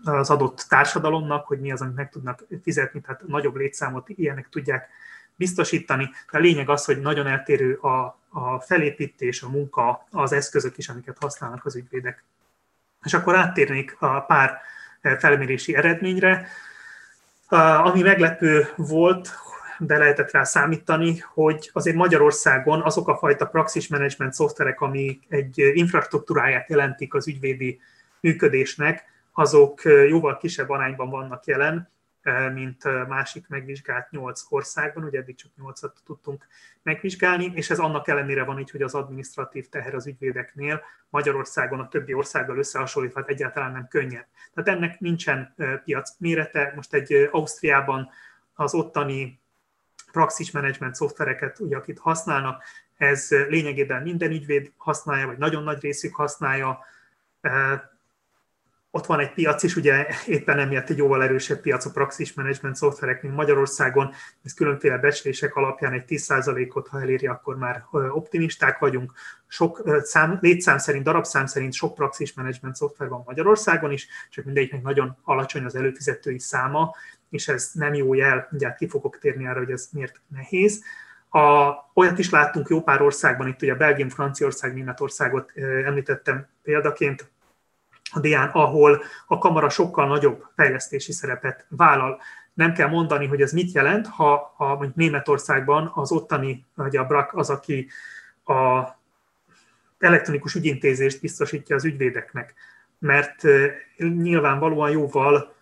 az adott társadalomnak, hogy mi az, amit meg tudnak fizetni, tehát nagyobb létszámot ilyenek tudják biztosítani. De a lényeg az, hogy nagyon eltérő a, a felépítés, a munka, az eszközök is, amiket használnak az ügyvédek. És akkor áttérnék a pár felmérési eredményre. Ami meglepő volt, de lehetett rá számítani, hogy azért Magyarországon azok a fajta praxis management szoftverek, amik egy infrastruktúráját jelentik az ügyvédi működésnek, azok jóval kisebb arányban vannak jelen, mint másik megvizsgált nyolc országban, ugye eddig csak nyolcat tudtunk megvizsgálni, és ez annak ellenére van így, hogy az administratív teher az ügyvédeknél Magyarországon a többi országgal összehasonlítva hát egyáltalán nem könnyebb. Tehát ennek nincsen piac mérete. Most egy Ausztriában az ottani praxis management szoftvereket, ugye, akit használnak, ez lényegében minden ügyvéd használja, vagy nagyon nagy részük használja, ott van egy piac is, ugye éppen emiatt egy jóval erősebb piac a praxis management szoftverek, mint Magyarországon. Ez különféle becslések alapján egy 10%-ot, ha eléri, akkor már optimisták vagyunk. Sok szám, létszám szerint, darabszám szerint sok praxis management szoftver van Magyarországon is, csak mindegyiknek nagyon alacsony az előfizetői száma, és ez nem jó jel, mindjárt ki fogok térni arra, hogy ez miért nehéz. A, olyat is láttunk jó pár országban, itt ugye Belgium, Franciaország, Németországot említettem példaként, a Dián, ahol a kamara sokkal nagyobb fejlesztési szerepet vállal. Nem kell mondani, hogy ez mit jelent, ha, ha mondjuk Németországban az ottani, vagy a BRAK az, aki a elektronikus ügyintézést biztosítja az ügyvédeknek, mert nyilvánvalóan jóval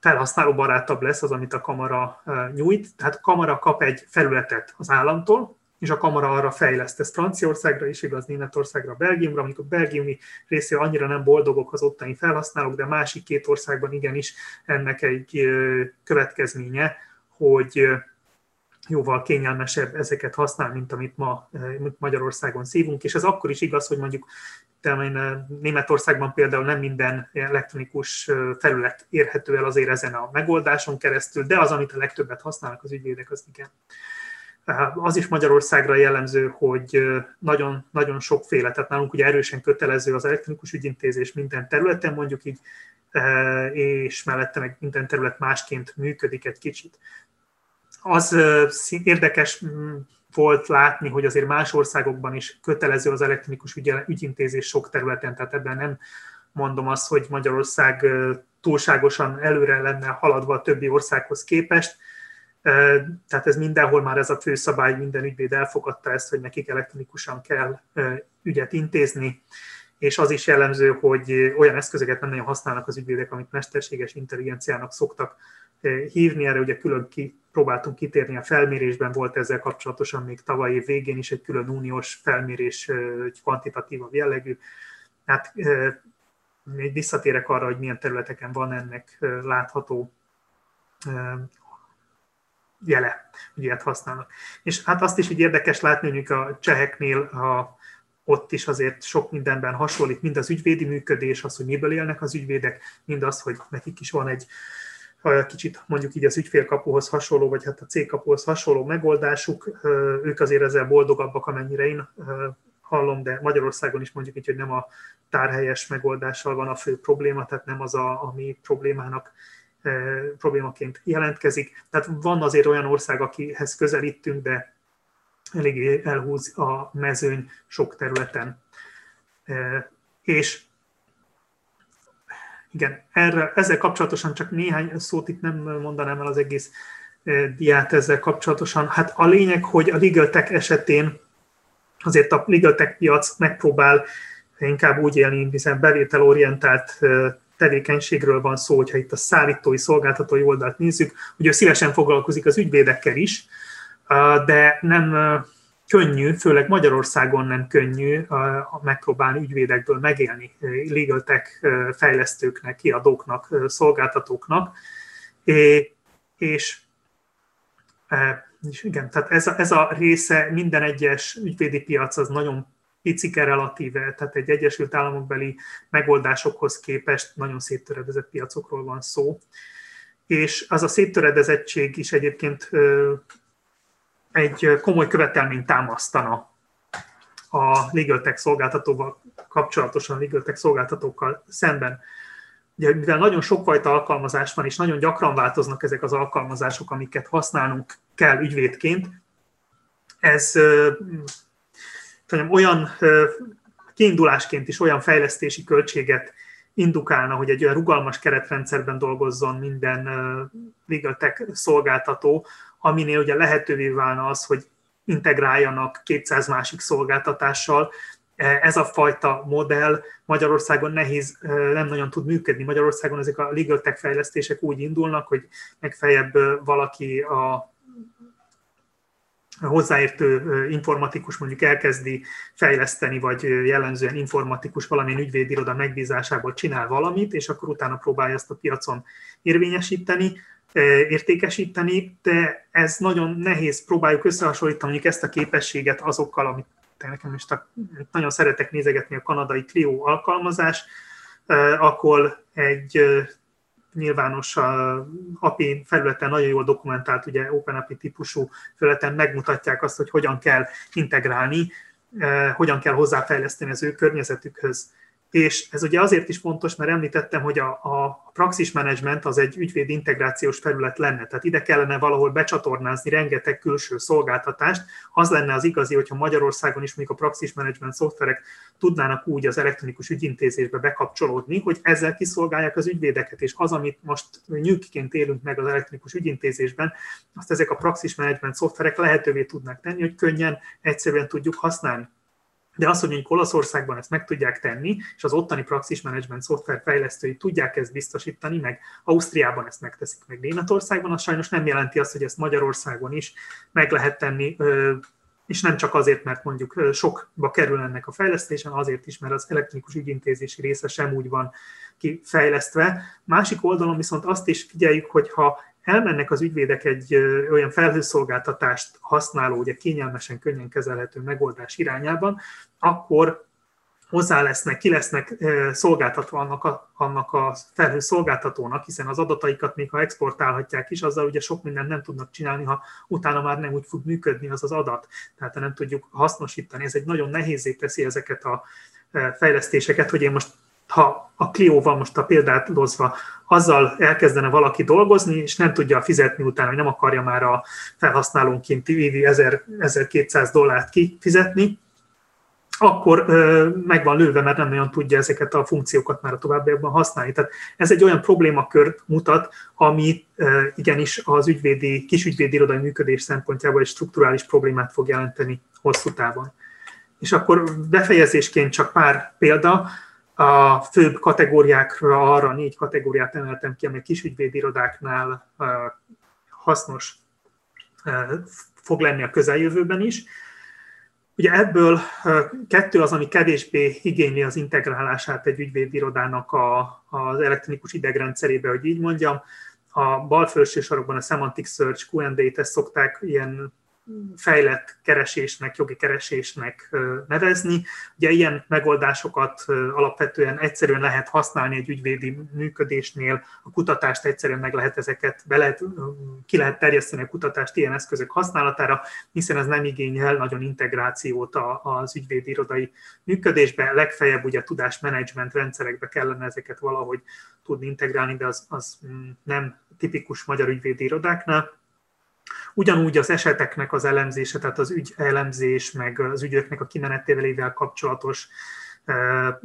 felhasználóbarátabb lesz az, amit a kamara nyújt. Tehát a kamara kap egy felületet az államtól, és a kamara arra fejleszt. Ez Franciaországra is igaz, Németországra, Belgiumra, amikor a belgiumi részéről annyira nem boldogok az ottani felhasználók, de másik két országban igenis ennek egy következménye, hogy jóval kényelmesebb ezeket használni, mint amit ma Magyarországon szívunk, és ez akkor is igaz, hogy mondjuk Németországban például nem minden elektronikus felület érhető el azért ezen a megoldáson keresztül, de az, amit a legtöbbet használnak az ügyvédek, az igen. Az is Magyarországra jellemző, hogy nagyon, nagyon sokféle, tehát nálunk ugye erősen kötelező az elektronikus ügyintézés minden területen, mondjuk így, és mellette meg minden terület másként működik egy kicsit. Az érdekes volt látni, hogy azért más országokban is kötelező az elektronikus ügyintézés sok területen, tehát ebben nem mondom azt, hogy Magyarország túlságosan előre lenne haladva a többi országhoz képest, tehát ez mindenhol már ez a főszabály, minden ügyvéd elfogadta ezt, hogy nekik elektronikusan kell ügyet intézni, és az is jellemző, hogy olyan eszközöket nem nagyon használnak az ügyvédek, amit mesterséges intelligenciának szoktak hívni. Erre ugye külön ki, próbáltunk kitérni a felmérésben, volt ezzel kapcsolatosan még tavaly év végén is egy külön uniós felmérés, egy kvantitatívabb jellegű. Hát még visszatérek arra, hogy milyen területeken van ennek látható jele, hogy ilyet használnak. És hát azt is így érdekes látni, hogy a cseheknél a, ott is azért sok mindenben hasonlít, mind az ügyvédi működés, az, hogy miből élnek az ügyvédek, mind az, hogy nekik is van egy kicsit mondjuk így az ügyfélkapuhoz hasonló, vagy hát a cégkapuhoz hasonló megoldásuk, ők azért ezzel boldogabbak, amennyire én hallom, de Magyarországon is mondjuk így, hogy nem a tárhelyes megoldással van a fő probléma, tehát nem az, a, ami problémának problémaként jelentkezik. Tehát van azért olyan ország, akihez közelítünk, de eléggé elhúz a mezőny sok területen. És igen, erre, ezzel kapcsolatosan csak néhány szót itt nem mondanám el az egész diát ezzel kapcsolatosan. Hát a lényeg, hogy a legal esetén azért a legal piac megpróbál inkább úgy élni, hiszen bevételorientált tevékenységről van szó, hogyha itt a szállítói, szolgáltatói oldalt nézzük, hogy ő szívesen foglalkozik az ügyvédekkel is, de nem könnyű, főleg Magyarországon nem könnyű megpróbálni ügyvédekből megélni legal tech fejlesztőknek, kiadóknak, szolgáltatóknak, és és igen, tehát ez a, ez a része minden egyes ügyvédi piac az nagyon picike relatíve, tehát egy Egyesült Államokbeli megoldásokhoz képest nagyon széttöredezett piacokról van szó. És az a széttöredezettség is egyébként egy komoly követelményt támasztana a legal tech szolgáltatóval kapcsolatosan, legal tech szolgáltatókkal szemben. Ugye, mivel nagyon sokfajta alkalmazás van, és nagyon gyakran változnak ezek az alkalmazások, amiket használnunk kell ügyvédként, ez tudom, olyan kiindulásként is olyan fejlesztési költséget indukálna, hogy egy olyan rugalmas keretrendszerben dolgozzon minden legal tech szolgáltató, aminél ugye lehetővé válna az, hogy integráljanak 200 másik szolgáltatással. Ez a fajta modell Magyarországon nehéz, nem nagyon tud működni. Magyarországon ezek a legal tech fejlesztések úgy indulnak, hogy megfeljebb valaki a hozzáértő informatikus mondjuk elkezdi fejleszteni, vagy jellemzően informatikus valamilyen ügyvédiroda megbízásából csinál valamit, és akkor utána próbálja ezt a piacon érvényesíteni, értékesíteni, de ez nagyon nehéz, próbáljuk összehasonlítani mondjuk ezt a képességet azokkal, amit nekem is nagyon szeretek nézegetni a kanadai Clio alkalmazás, akkor egy nyilvános API felületen nagyon jól dokumentált, ugye OpenAPI típusú felületen megmutatják azt, hogy hogyan kell integrálni, hogyan kell hozzáfejleszteni az ő környezetükhöz és ez ugye azért is fontos, mert említettem, hogy a, a praxis management az egy ügyvéd integrációs terület lenne, tehát ide kellene valahol becsatornázni rengeteg külső szolgáltatást. Az lenne az igazi, hogyha Magyarországon is mondjuk a praxis management szoftverek tudnának úgy az elektronikus ügyintézésbe bekapcsolódni, hogy ezzel kiszolgálják az ügyvédeket, és az, amit most nyűkiként élünk meg az elektronikus ügyintézésben, azt ezek a praxis management szoftverek lehetővé tudnak tenni, hogy könnyen, egyszerűen tudjuk használni. De az, hogy mondjuk Olaszországban ezt meg tudják tenni, és az ottani praxis management szoftver fejlesztői tudják ezt biztosítani, meg Ausztriában ezt megteszik, meg Németországban, az sajnos nem jelenti azt, hogy ezt Magyarországon is meg lehet tenni, és nem csak azért, mert mondjuk sokba kerül ennek a fejlesztésen, azért is, mert az elektronikus ügyintézési része sem úgy van kifejlesztve. Másik oldalon viszont azt is figyeljük, hogy ha elmennek az ügyvédek egy olyan felhőszolgáltatást használó, ugye kényelmesen, könnyen kezelhető megoldás irányában, akkor hozzá lesznek, ki lesznek szolgáltatva annak a, annak a felhő hiszen az adataikat még ha exportálhatják is, azzal ugye sok mindent nem tudnak csinálni, ha utána már nem úgy fog működni az az adat, tehát nem tudjuk hasznosítani. Ez egy nagyon nehézé teszi ezeket a fejlesztéseket, hogy én most ha a Clio-val most a példát hozva, azzal elkezdene valaki dolgozni, és nem tudja fizetni utána, hogy nem akarja már a felhasználónként évi 1200 dollárt kifizetni, akkor ö, meg van lőve, mert nem nagyon tudja ezeket a funkciókat már a továbbiakban használni. Tehát ez egy olyan problémakör mutat, ami ö, igenis az ügyvédi, kisügyvédi irodai működés szempontjából egy strukturális problémát fog jelenteni hosszú távon. És akkor befejezésként csak pár példa, a főbb kategóriákra arra négy kategóriát emeltem ki, amely kisügyvédirodáknál hasznos fog lenni a közeljövőben is. Ugye ebből kettő az, ami kevésbé igényli az integrálását egy ügyvédirodának a, az elektronikus idegrendszerébe, hogy így mondjam. a bal felső sarokban a Semantic Search Q&A-t szokták ilyen fejlett keresésnek, jogi keresésnek nevezni. Ugye ilyen megoldásokat alapvetően egyszerűen lehet használni egy ügyvédi működésnél, a kutatást egyszerűen meg lehet ezeket, be lehet, ki lehet terjeszteni a kutatást ilyen eszközök használatára, hiszen ez nem igényel nagyon integrációt az ügyvédi irodai működésbe, legfeljebb ugye a tudásmenedzsment rendszerekbe kellene ezeket valahogy tudni integrálni, de az, az mm, nem tipikus magyar ügyvédi irodáknál. Ugyanúgy az eseteknek az elemzése, tehát az ügy elemzés, meg az ügyöknek a kimenetévelével kapcsolatos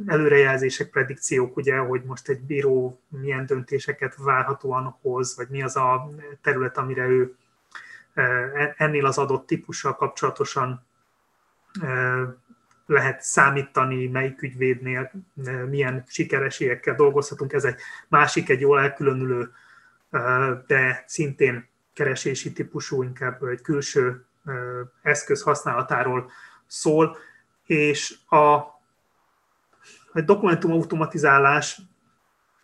előrejelzések, predikciók, ugye, hogy most egy bíró milyen döntéseket várhatóan hoz, vagy mi az a terület, amire ő ennél az adott típussal kapcsolatosan lehet számítani, melyik ügyvédnél milyen sikereségekkel dolgozhatunk. Ez egy másik, egy jól elkülönülő, de szintén keresési típusú, inkább egy külső eszköz használatáról szól, és a, a dokumentum automatizálás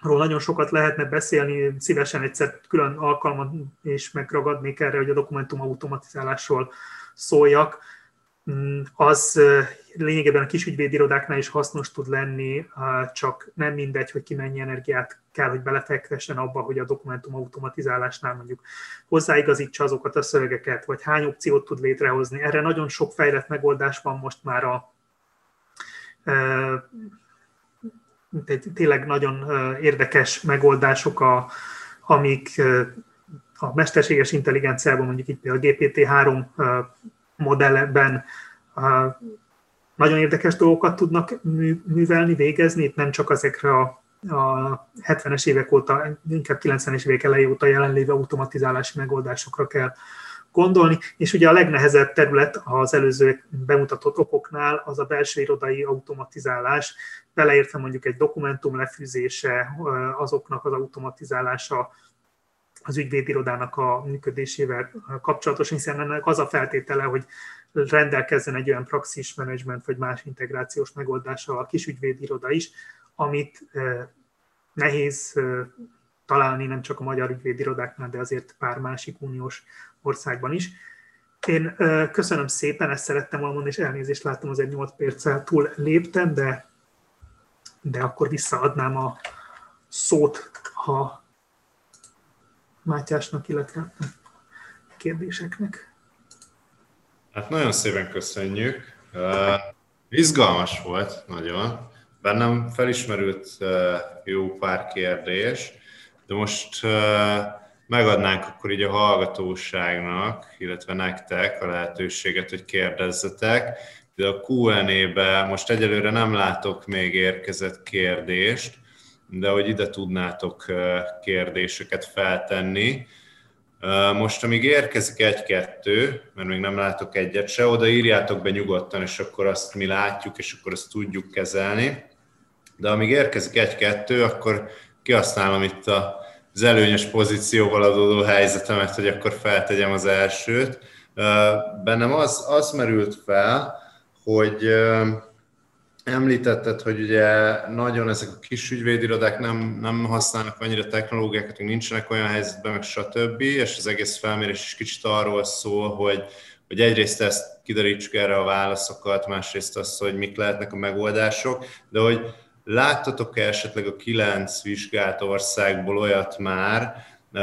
Ról nagyon sokat lehetne beszélni, szívesen egyszer külön alkalmat és megragadnék erre, hogy a dokumentum automatizálásról szóljak. Mm, az lényegében a kisügyvédirodáknál is hasznos tud lenni, csak nem mindegy, hogy ki mennyi energiát kell, hogy belefektessen abba, hogy a dokumentum automatizálásnál mondjuk hozzáigazítsa azokat a szövegeket, vagy hány opciót tud létrehozni. Erre nagyon sok fejlett megoldás van most már a tényleg nagyon érdekes megoldások, a, amik a mesterséges intelligenciában, mondjuk itt a GPT-3 modellben nagyon érdekes dolgokat tudnak művelni, végezni, itt nem csak ezekre a a 70-es évek óta, inkább 90-es évek elejé óta jelenlévő automatizálási megoldásokra kell gondolni, és ugye a legnehezebb terület az előző bemutatott okoknál az a belső irodai automatizálás, beleértve mondjuk egy dokumentum lefűzése, azoknak az automatizálása, az ügyvédirodának a működésével kapcsolatos, hiszen ennek az a feltétele, hogy rendelkezzen egy olyan praxis management vagy más integrációs megoldása a kis ügyvédiroda is, amit nehéz találni nem csak a magyar ügyvédirodáknál, de azért pár másik uniós országban is. Én köszönöm szépen, ezt szerettem volna mondani, és elnézést láttam, az egy 8 perccel túl léptem, de, de akkor visszaadnám a szót, ha Mátyásnak, illetve a kérdéseknek. Hát nagyon szépen köszönjük. Izgalmas volt nagyon. Bennem felismerült jó pár kérdés, de most megadnánk akkor így a hallgatóságnak, illetve nektek a lehetőséget, hogy kérdezzetek. De a Q&A-be most egyelőre nem látok még érkezett kérdést, de hogy ide tudnátok kérdéseket feltenni. Most, amíg érkezik egy-kettő, mert még nem látok egyet se, oda írjátok be nyugodtan, és akkor azt mi látjuk, és akkor azt tudjuk kezelni. De amíg érkezik egy-kettő, akkor kihasználom itt az előnyös pozícióval adódó helyzetemet, hogy akkor feltegyem az elsőt. Bennem az, az merült fel, hogy Említetted, hogy ugye nagyon ezek a kis ügyvédirodák nem, nem használnak annyira technológiákat, hogy nincsenek olyan helyzetben, meg stb. És az egész felmérés is kicsit arról szól, hogy, hogy egyrészt ezt kiderítsük erre a válaszokat, másrészt azt, hogy mik lehetnek a megoldások, de hogy láttatok-e esetleg a kilenc vizsgált országból olyat már, Uh,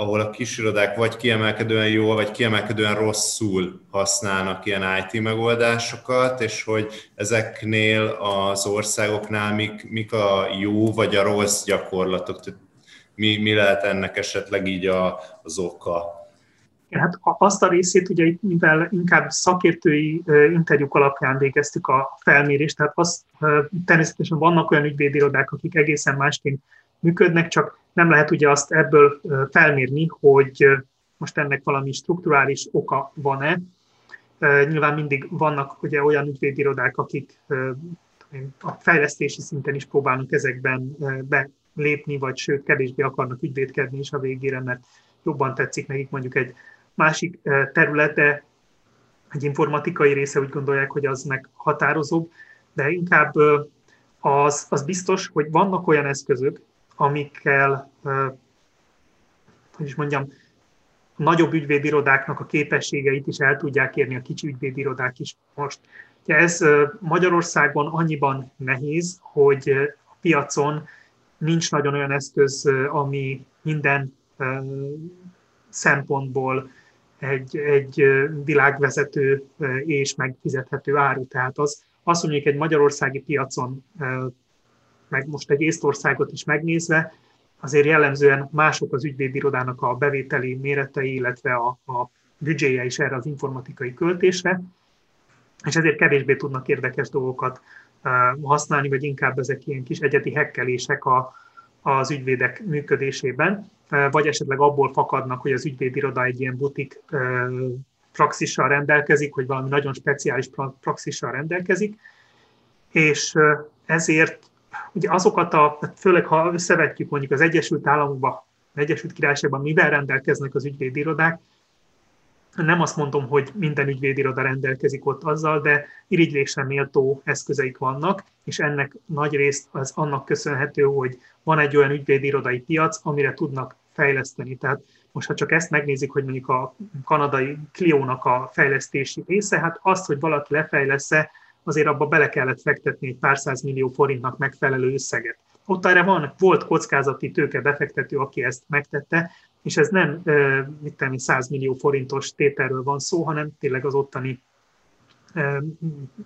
ahol a kisirodák vagy kiemelkedően jól, vagy kiemelkedően rosszul használnak ilyen IT megoldásokat, és hogy ezeknél az országoknál mik, mik a jó vagy a rossz gyakorlatok, tehát mi, mi lehet ennek esetleg így a, az oka? Hát azt a részét, ugye mivel inkább szakértői interjúk alapján végeztük a felmérést, tehát az, természetesen vannak olyan ügyvédirodák, akik egészen másként működnek, csak nem lehet ugye azt ebből felmérni, hogy most ennek valami strukturális oka van-e. Nyilván mindig vannak ugye olyan ügyvédirodák, akik a fejlesztési szinten is próbálnak ezekben belépni, vagy sőt, kevésbé akarnak ügyvédkedni is a végére, mert jobban tetszik nekik mondjuk egy másik terület, de egy informatikai része úgy gondolják, hogy az meghatározóbb, de inkább az, az biztos, hogy vannak olyan eszközök, amikkel hogy is mondjam, a nagyobb ügyvédirodáknak a képességeit is el tudják érni a kicsi ügyvédirodák is most. Ugye ez Magyarországon annyiban nehéz, hogy a piacon nincs nagyon olyan eszköz, ami minden szempontból egy, egy világvezető és megfizethető áru. Tehát az, azt mondjuk egy magyarországi piacon, meg most egy Észtországot is megnézve, azért jellemzően mások az ügyvédirodának a bevételi méretei, illetve a, a büdzséje is erre az informatikai költésre, és ezért kevésbé tudnak érdekes dolgokat használni, vagy inkább ezek ilyen kis egyedi hekkelések a, az ügyvédek működésében, vagy esetleg abból fakadnak, hogy az ügyvédiroda egy ilyen butik praxissal rendelkezik, hogy valami nagyon speciális praxissal rendelkezik, és ezért ugye azokat a, főleg ha összevetjük mondjuk az Egyesült Államokban, az Egyesült Királyságban mivel rendelkeznek az ügyvédirodák, nem azt mondom, hogy minden ügyvédiroda rendelkezik ott azzal, de irigylésre méltó eszközeik vannak, és ennek nagy részt az annak köszönhető, hogy van egy olyan ügyvédirodai piac, amire tudnak fejleszteni. Tehát most ha csak ezt megnézik, hogy mondjuk a kanadai Clio-nak a fejlesztési része, hát azt, hogy valaki lefejlesz-e, azért abba bele kellett fektetni egy pár millió forintnak megfelelő összeget. Ott erre van, volt kockázati tőke befektető, aki ezt megtette, és ez nem, mit tenni, 100 millió forintos tételről van szó, hanem tényleg az ottani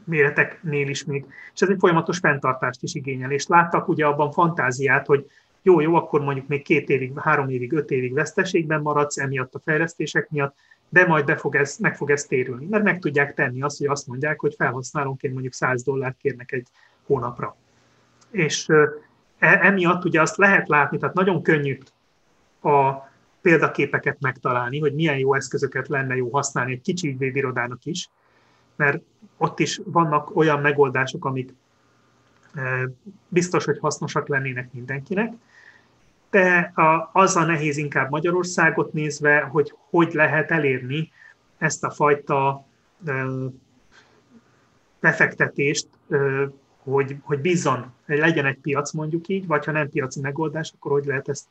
méreteknél is még. És ez egy folyamatos fenntartást is igényel. És láttak ugye abban fantáziát, hogy jó, jó, akkor mondjuk még két évig, három évig, öt évig veszteségben maradsz emiatt a fejlesztések miatt, de majd be fog ez, meg fog ez térülni. Mert meg tudják tenni azt, hogy azt mondják, hogy felhasználónként mondjuk 100 dollárt kérnek egy hónapra. És e, emiatt ugye azt lehet látni, tehát nagyon könnyű a példaképeket megtalálni, hogy milyen jó eszközöket lenne jó használni egy kicsi ügyvédirodának is, mert ott is vannak olyan megoldások, amik biztos, hogy hasznosak lennének mindenkinek, de az a nehéz inkább Magyarországot nézve, hogy hogy lehet elérni ezt a fajta befektetést, hogy, hogy bízzon, hogy legyen egy piac mondjuk így, vagy ha nem piaci megoldás, akkor hogy lehet ezt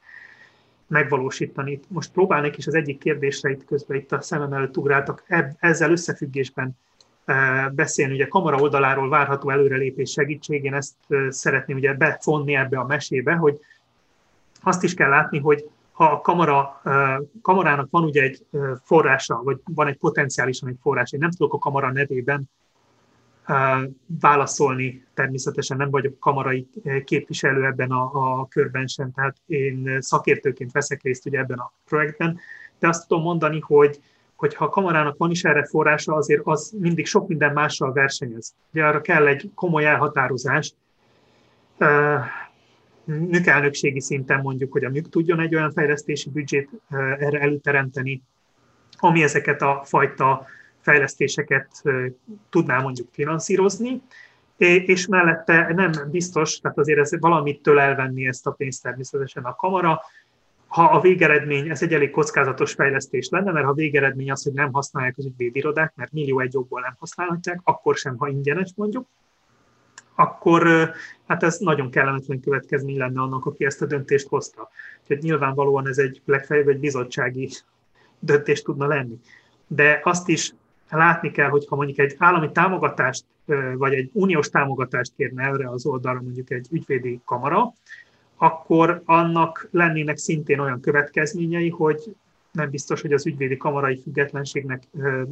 megvalósítani. Most próbálnék is az egyik kérdésre itt közben itt a szemem előtt ugráltak, ezzel összefüggésben beszélni, ugye kamera oldaláról várható előrelépés segítségén ezt szeretném ugye befonni ebbe a mesébe, hogy azt is kell látni, hogy ha a kamera, kamerának van ugye egy forrása, vagy van egy potenciálisan egy forrás, én nem tudok a kamera nevében válaszolni, természetesen nem vagyok kamarai képviselő ebben a, a körben sem, tehát én szakértőként veszek részt ugye ebben a projektben, de azt tudom mondani, hogy hogy ha a kamarának van is erre forrása, azért az mindig sok minden mással versenyez. Ugye arra kell egy komoly elhatározás, műkelnökségi szinten mondjuk, hogy a műk tudjon egy olyan fejlesztési büdzsét erre előteremteni, ami ezeket a fajta fejlesztéseket tudná mondjuk finanszírozni, és mellette nem biztos, tehát azért ez valamitől elvenni ezt a pénzt természetesen a kamara, ha a végeredmény, ez egy elég kockázatos fejlesztés lenne, mert ha a végeredmény az, hogy nem használják az ügyvédirodák, mert millió egy jogból nem használhatják, akkor sem, ha ingyenes mondjuk, akkor hát ez nagyon kellemetlen következmény lenne annak, aki ezt a döntést hozta. Úgyhogy nyilvánvalóan ez egy legfeljebb egy bizottsági döntés tudna lenni. De azt is látni kell, hogy ha mondjuk egy állami támogatást, vagy egy uniós támogatást kérne erre az oldalra mondjuk egy ügyvédi kamara, akkor annak lennének szintén olyan következményei, hogy nem biztos, hogy az ügyvédi kamarai függetlenségnek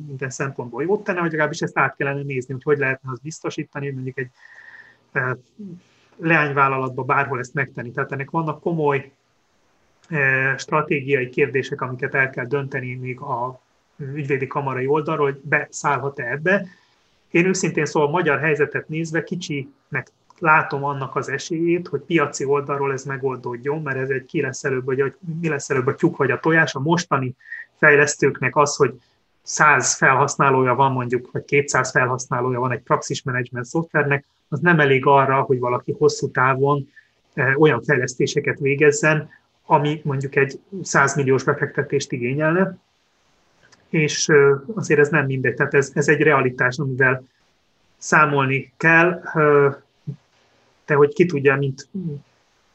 minden szempontból jót tenne, vagy legalábbis ezt át kellene nézni, hogy hogy lehetne azt biztosítani, hogy mondjuk egy leányvállalatban bárhol ezt megtenni. Tehát ennek vannak komoly stratégiai kérdések, amiket el kell dönteni még a ügyvédi kamarai oldalról, hogy beszállhat-e ebbe. Én őszintén szóval a magyar helyzetet nézve kicsinek látom annak az esélyét, hogy piaci oldalról ez megoldódjon, mert ez egy ki lesz előbb, vagy mi lesz előbb a tyúk vagy a tojás. A mostani fejlesztőknek az, hogy 100 felhasználója van mondjuk, vagy 200 felhasználója van egy praxis management szoftvernek, az nem elég arra, hogy valaki hosszú távon eh, olyan fejlesztéseket végezzen, ami mondjuk egy 100 milliós befektetést igényelne, és eh, azért ez nem mindegy, tehát ez, ez egy realitás, amivel számolni kell, eh, de hogy ki tudja, mint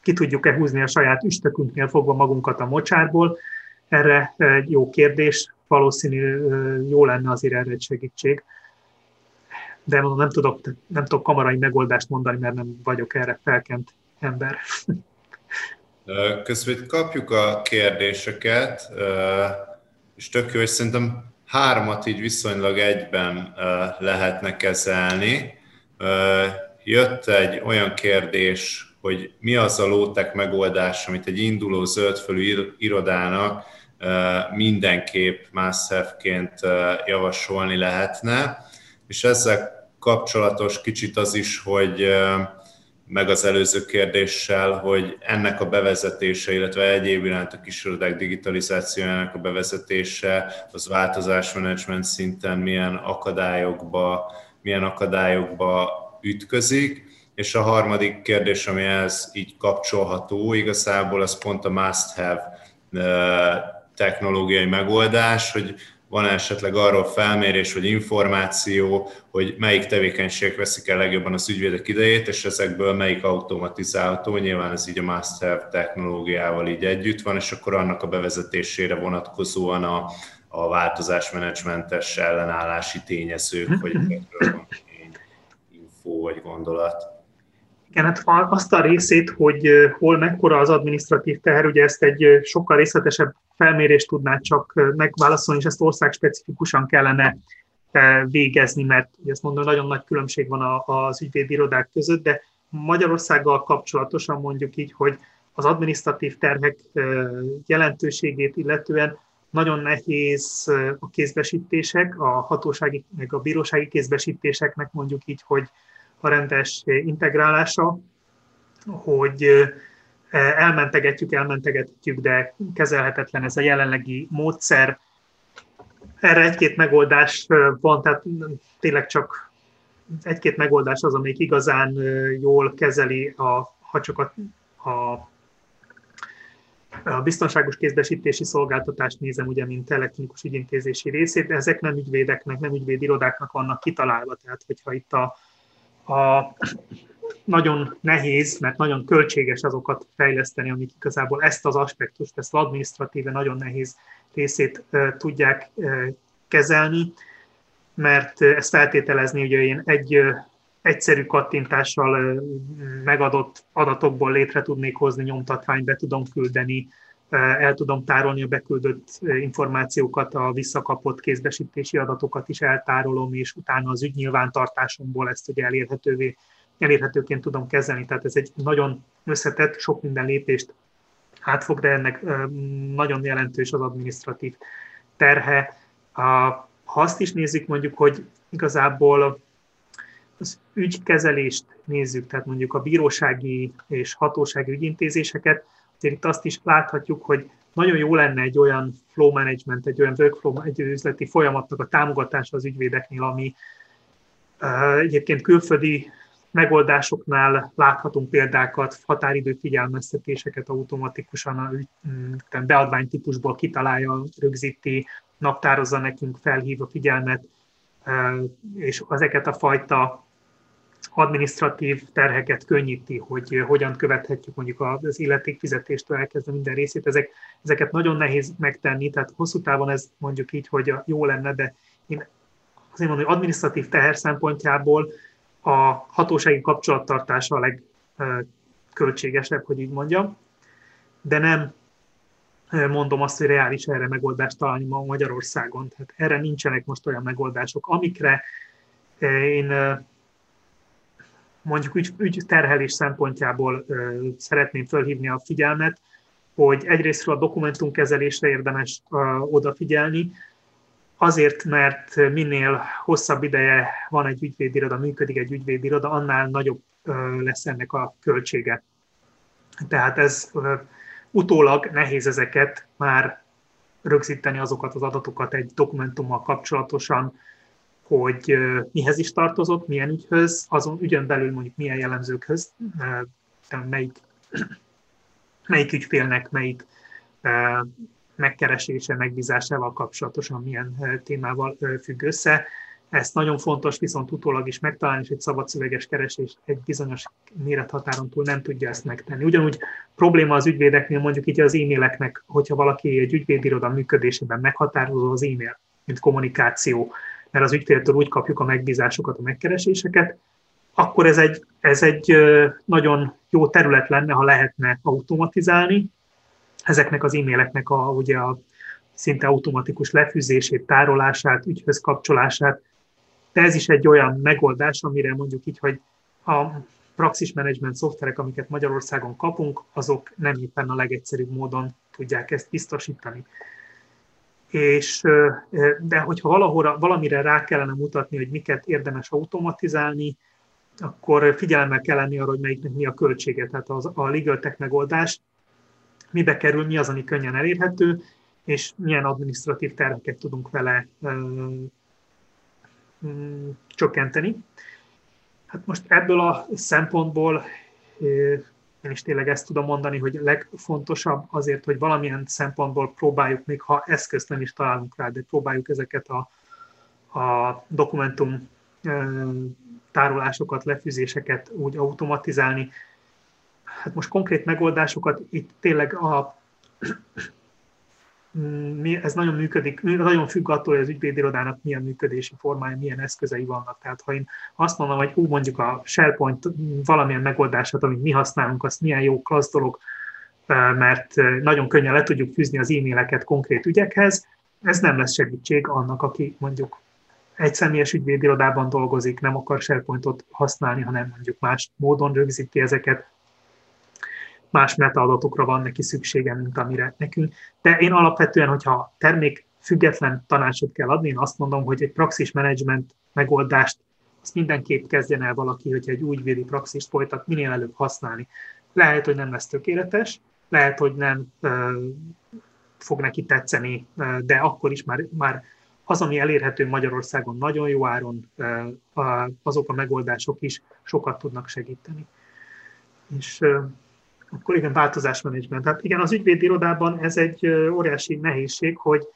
ki tudjuk-e húzni a saját üstökünknél fogva magunkat a mocsárból, erre egy jó kérdés, valószínű jó lenne azért erre egy segítség. De nem tudok, nem tudok kamarai megoldást mondani, mert nem vagyok erre felkent ember. Közben kapjuk a kérdéseket, és tök jó, és szerintem hármat így viszonylag egyben lehetne kezelni. Jött egy olyan kérdés, hogy mi az a lótek megoldás, amit egy induló zöldfölű irodának mindenképp must javasolni lehetne, és ezzel kapcsolatos kicsit az is, hogy meg az előző kérdéssel, hogy ennek a bevezetése, illetve egyéb iránt a kisorodák digitalizációjának a bevezetése, az változásmenedzsment szinten milyen akadályokba, milyen akadályokba ütközik, és a harmadik kérdés, ami ez így kapcsolható, igazából az pont a must-have technológiai megoldás, hogy van esetleg arról felmérés vagy információ, hogy melyik tevékenységek veszik el legjobban az ügyvédek idejét, és ezekből melyik automatizálható, nyilván ez így a master technológiával így együtt van, és akkor annak a bevezetésére vonatkozóan a, a változásmenedzsmentes ellenállási tényezők, vagy van info vagy gondolat. Igen, hát azt a részét, hogy hol mekkora az administratív teher, ugye ezt egy sokkal részletesebb felmérést tudná csak megválaszolni, és ezt országspecifikusan kellene végezni, mert ezt mondom, nagyon nagy különbség van az ügyvédirodák között, de Magyarországgal kapcsolatosan mondjuk így, hogy az administratív terhek jelentőségét illetően nagyon nehéz a kézbesítések, a hatósági, meg a bírósági kézbesítéseknek mondjuk így, hogy a rendes integrálása, hogy elmentegetjük, elmentegetjük, de kezelhetetlen ez a jelenlegi módszer. Erre egy-két megoldás van, tehát tényleg csak egy-két megoldás az, amelyik igazán jól kezeli, a, ha csak a, a a biztonságos kézbesítési szolgáltatást nézem, ugye, mint elektronikus ügyintézési részét, de ezek nem ügyvédeknek, nem ügyvédirodáknak vannak kitalálva. Tehát, hogyha itt a, a nagyon nehéz, mert nagyon költséges azokat fejleszteni, amik igazából ezt az aspektust, ezt az administratíve nagyon nehéz részét tudják kezelni, mert ezt feltételezni, ugye én egy egyszerű kattintással megadott adatokból létre tudnék hozni nyomtatványt, be tudom küldeni, el tudom tárolni a beküldött információkat, a visszakapott kézbesítési adatokat is eltárolom, és utána az ügynyilvántartásomból ezt ugye elérhetővé, elérhetőként tudom kezelni. Tehát ez egy nagyon összetett, sok minden lépést átfog, de ennek nagyon jelentős az administratív terhe. Ha azt is nézzük mondjuk, hogy igazából az ügykezelést nézzük, tehát mondjuk a bírósági és hatósági ügyintézéseket, azért itt azt is láthatjuk, hogy nagyon jó lenne egy olyan flow management, egy olyan workflow, egy üzleti folyamatnak a támogatása az ügyvédeknél, ami egyébként külföldi megoldásoknál láthatunk példákat, határidő figyelmeztetéseket automatikusan a mm, beadványtípusból kitalálja, rögzíti, naptározza nekünk, felhív a figyelmet, és ezeket a fajta administratív terheket könnyíti, hogy hogyan követhetjük mondjuk az illetékfizetéstől elkezdve minden részét. Ezek, ezeket nagyon nehéz megtenni, tehát hosszú távon ez mondjuk így, hogy jó lenne, de én azért mondom, hogy administratív teher szempontjából a hatósági kapcsolattartása a legköltségesebb, hogy így mondjam, de nem mondom azt, hogy reális erre megoldást találni ma Magyarországon. Tehát erre nincsenek most olyan megoldások, amikre én mondjuk ügy, ügyterhelés szempontjából szeretném fölhívni a figyelmet, hogy egyrésztről a dokumentumkezelésre érdemes odafigyelni, azért, mert minél hosszabb ideje van egy ügyvédiroda, működik egy ügyvédiroda, annál nagyobb lesz ennek a költsége. Tehát ez utólag nehéz ezeket már rögzíteni azokat az adatokat egy dokumentummal kapcsolatosan, hogy mihez is tartozott, milyen ügyhöz, azon ügyön belül mondjuk milyen jellemzőkhöz, melyik, melyik ügyfélnek melyik megkeresése, megbízásával kapcsolatosan milyen témával függ össze. Ezt nagyon fontos viszont utólag is megtalálni, és egy szabadszöveges keresés egy bizonyos mérethatáron túl nem tudja ezt megtenni. Ugyanúgy probléma az ügyvédeknél mondjuk így az e-maileknek, hogyha valaki egy ügyvédiroda működésében meghatározó az e-mail, mint kommunikáció, mert az ügyféltől úgy kapjuk a megbízásokat, a megkereséseket, akkor ez egy, ez egy nagyon jó terület lenne, ha lehetne automatizálni ezeknek az e-maileknek a, ugye a szinte automatikus lefűzését, tárolását, ügyhöz kapcsolását. De ez is egy olyan megoldás, amire mondjuk így, hogy a praxis management szoftverek, amiket Magyarországon kapunk, azok nem éppen a legegyszerűbb módon tudják ezt biztosítani. És, de hogyha valahol, valamire rá kellene mutatni, hogy miket érdemes automatizálni, akkor figyelemmel kell lenni arra, hogy melyiknek mi a költsége. Tehát az, a legal tech megoldás mibe kerül, mi az, ami könnyen elérhető, és milyen administratív terheket tudunk vele ö, csökkenteni. Hát most ebből a szempontból én is tényleg ezt tudom mondani, hogy a legfontosabb azért, hogy valamilyen szempontból próbáljuk, még ha eszközt nem is találunk rá, de próbáljuk ezeket a, a dokumentum tárolásokat, lefűzéseket úgy automatizálni. Hát most konkrét megoldásokat itt tényleg a, ez nagyon működik, nagyon függ attól, hogy az ügyvédirodának milyen működési formája, milyen eszközei vannak. Tehát ha én azt mondom, hogy úgy mondjuk a SharePoint valamilyen megoldását, amit mi használunk, azt milyen jó klassz dolog, mert nagyon könnyen le tudjuk fűzni az e-maileket konkrét ügyekhez, ez nem lesz segítség annak, aki mondjuk egy személyes ügyvédirodában dolgozik, nem akar SharePointot használni, hanem mondjuk más módon rögzíti ezeket, más metaadatokra van neki szüksége, mint amire nekünk. De én alapvetően, hogyha termék független tanácsot kell adni, én azt mondom, hogy egy praxis management megoldást azt mindenképp kezdjen el valaki, hogyha egy ügyvédi praxist folytat, minél előbb használni. Lehet, hogy nem lesz tökéletes, lehet, hogy nem ö, fog neki tetszeni, de akkor is már, már az, ami elérhető Magyarországon nagyon jó áron, azok a megoldások is sokat tudnak segíteni. És akkor igen, változásmenedzsment. Tehát igen, az ügyvédirodában ez egy óriási nehézség, hogy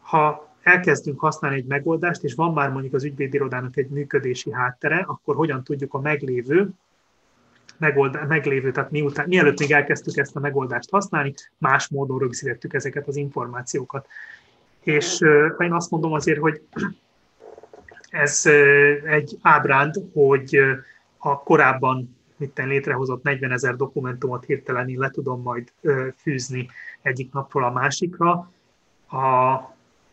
ha elkezdünk használni egy megoldást, és van már mondjuk az ügyvédirodának egy működési háttere, akkor hogyan tudjuk a meglévő, megoldá, meglévő, tehát miután, mielőtt még elkezdtük ezt a megoldást használni, más módon rögzítettük ezeket az információkat. És én azt mondom azért, hogy ez egy ábránd, hogy a korábban mit létrehozott 40 ezer dokumentumot hirtelen le tudom majd fűzni egyik napról a másikra. A,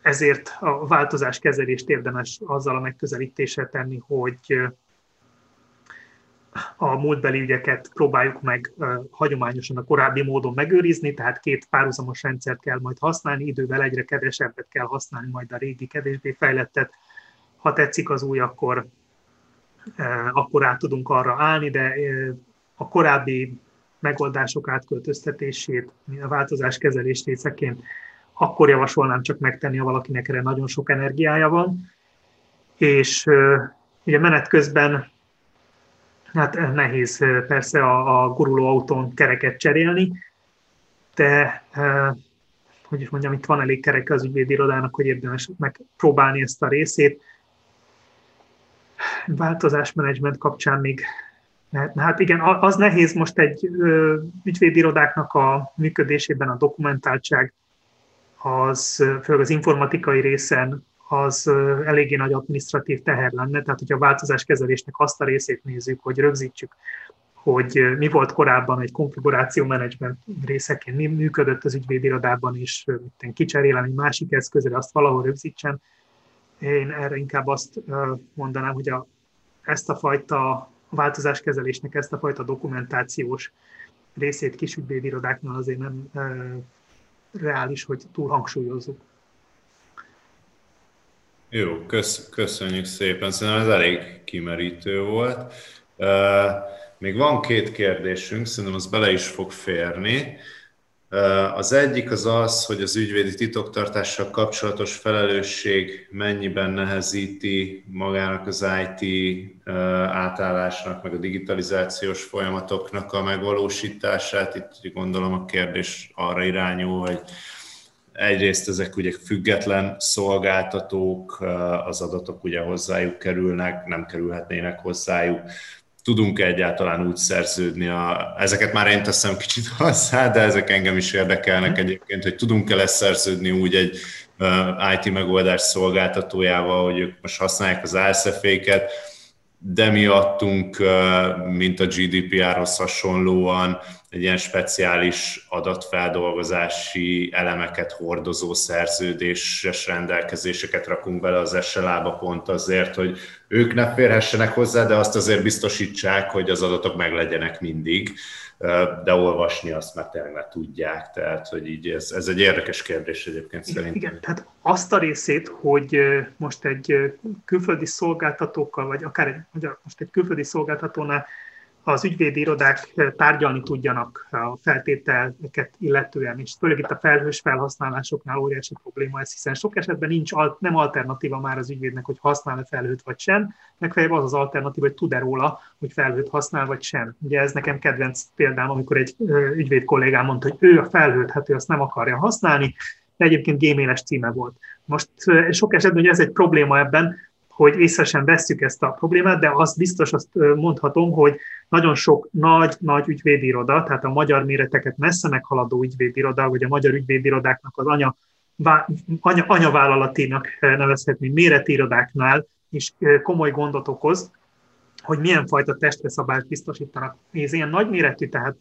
ezért a változás kezelést érdemes azzal a megközelítéssel tenni, hogy a múltbeli ügyeket próbáljuk meg hagyományosan a korábbi módon megőrizni, tehát két párhuzamos rendszert kell majd használni, idővel egyre kevesebbet kell használni, majd a régi kevésbé fejlettet. Ha tetszik az új, akkor, akkor át tudunk arra állni, de a korábbi megoldások átköltöztetését, a változás kezelés részeként akkor javasolnám csak megtenni, ha valakinek erre nagyon sok energiája van. És ugye menet közben Hát eh, nehéz eh, persze a, a guruló autón kereket cserélni, de eh, hogy is mondjam, itt van elég kerek az ügyvédirodának, hogy érdemes megpróbálni ezt a részét. Változásmenedzsment kapcsán még Hát igen, az nehéz most egy ügyvédirodáknak a működésében a dokumentáltság, az főleg az informatikai részen az eléggé nagy administratív teher lenne, tehát hogyha a változáskezelésnek azt a részét nézzük, hogy rögzítsük, hogy mi volt korábban egy konfiguráció menedzsment részeként, mi működött az ügyvédirodában, és kicserélem egy másik eszközre, azt valahol rögzítsen. Én erre inkább azt mondanám, hogy a, ezt a fajta változáskezelésnek, ezt a fajta dokumentációs részét kis ügyvédirodáknál azért nem reális, hogy túl hangsúlyozzuk. Jó, kösz, köszönjük szépen. Szerintem ez elég kimerítő volt. Még van két kérdésünk, szerintem az bele is fog férni. Az egyik az az, hogy az ügyvédi titoktartással kapcsolatos felelősség mennyiben nehezíti magának az IT átállásnak, meg a digitalizációs folyamatoknak a megvalósítását. Itt gondolom a kérdés arra irányul, hogy egyrészt ezek ugye független szolgáltatók, az adatok ugye hozzájuk kerülnek, nem kerülhetnének hozzájuk. Tudunk -e egyáltalán úgy szerződni, a, ezeket már én teszem kicsit hozzá, de ezek engem is érdekelnek egyébként, hogy tudunk-e leszerződni úgy egy IT megoldás szolgáltatójával, hogy ők most használják az ASF-éket, de miattunk, mint a GDPR-hoz hasonlóan, egy ilyen speciális adatfeldolgozási elemeket hordozó szerződéses rendelkezéseket rakunk bele az SLA-ba pont azért, hogy ők ne férhessenek hozzá, de azt azért biztosítsák, hogy az adatok meglegyenek mindig, de olvasni azt már tényleg tudják, tehát hogy így ez, ez egy érdekes kérdés egyébként szerintem. Igen, tehát azt a részét, hogy most egy külföldi szolgáltatókkal, vagy akár egy, most egy külföldi szolgáltatónál az ügyvédi irodák tárgyalni tudjanak a feltételeket illetően, és főleg itt a felhős felhasználásoknál óriási probléma ez, hiszen sok esetben nincs, nem alternatíva már az ügyvédnek, hogy használ-e felhőt vagy sem, legfeljebb az az alternatíva, hogy tud-e róla, hogy felhőt használ vagy sem. Ugye ez nekem kedvenc példám, amikor egy ügyvéd kollégám mondta, hogy ő a felhőt, hát ő azt nem akarja használni, de egyébként gmail címe volt. Most sok esetben hogy ez egy probléma ebben, hogy észre sem vesszük ezt a problémát, de azt biztos azt mondhatom, hogy nagyon sok nagy-nagy ügyvédiroda, tehát a magyar méreteket messze meghaladó ügyvédiroda, vagy a magyar ügyvédirodáknak az anya, anya, anyavállalatinak nevezhetni méretirodáknál is komoly gondot okoz, hogy milyen fajta testre szabályt biztosítanak. Ez ilyen nagyméretű, tehát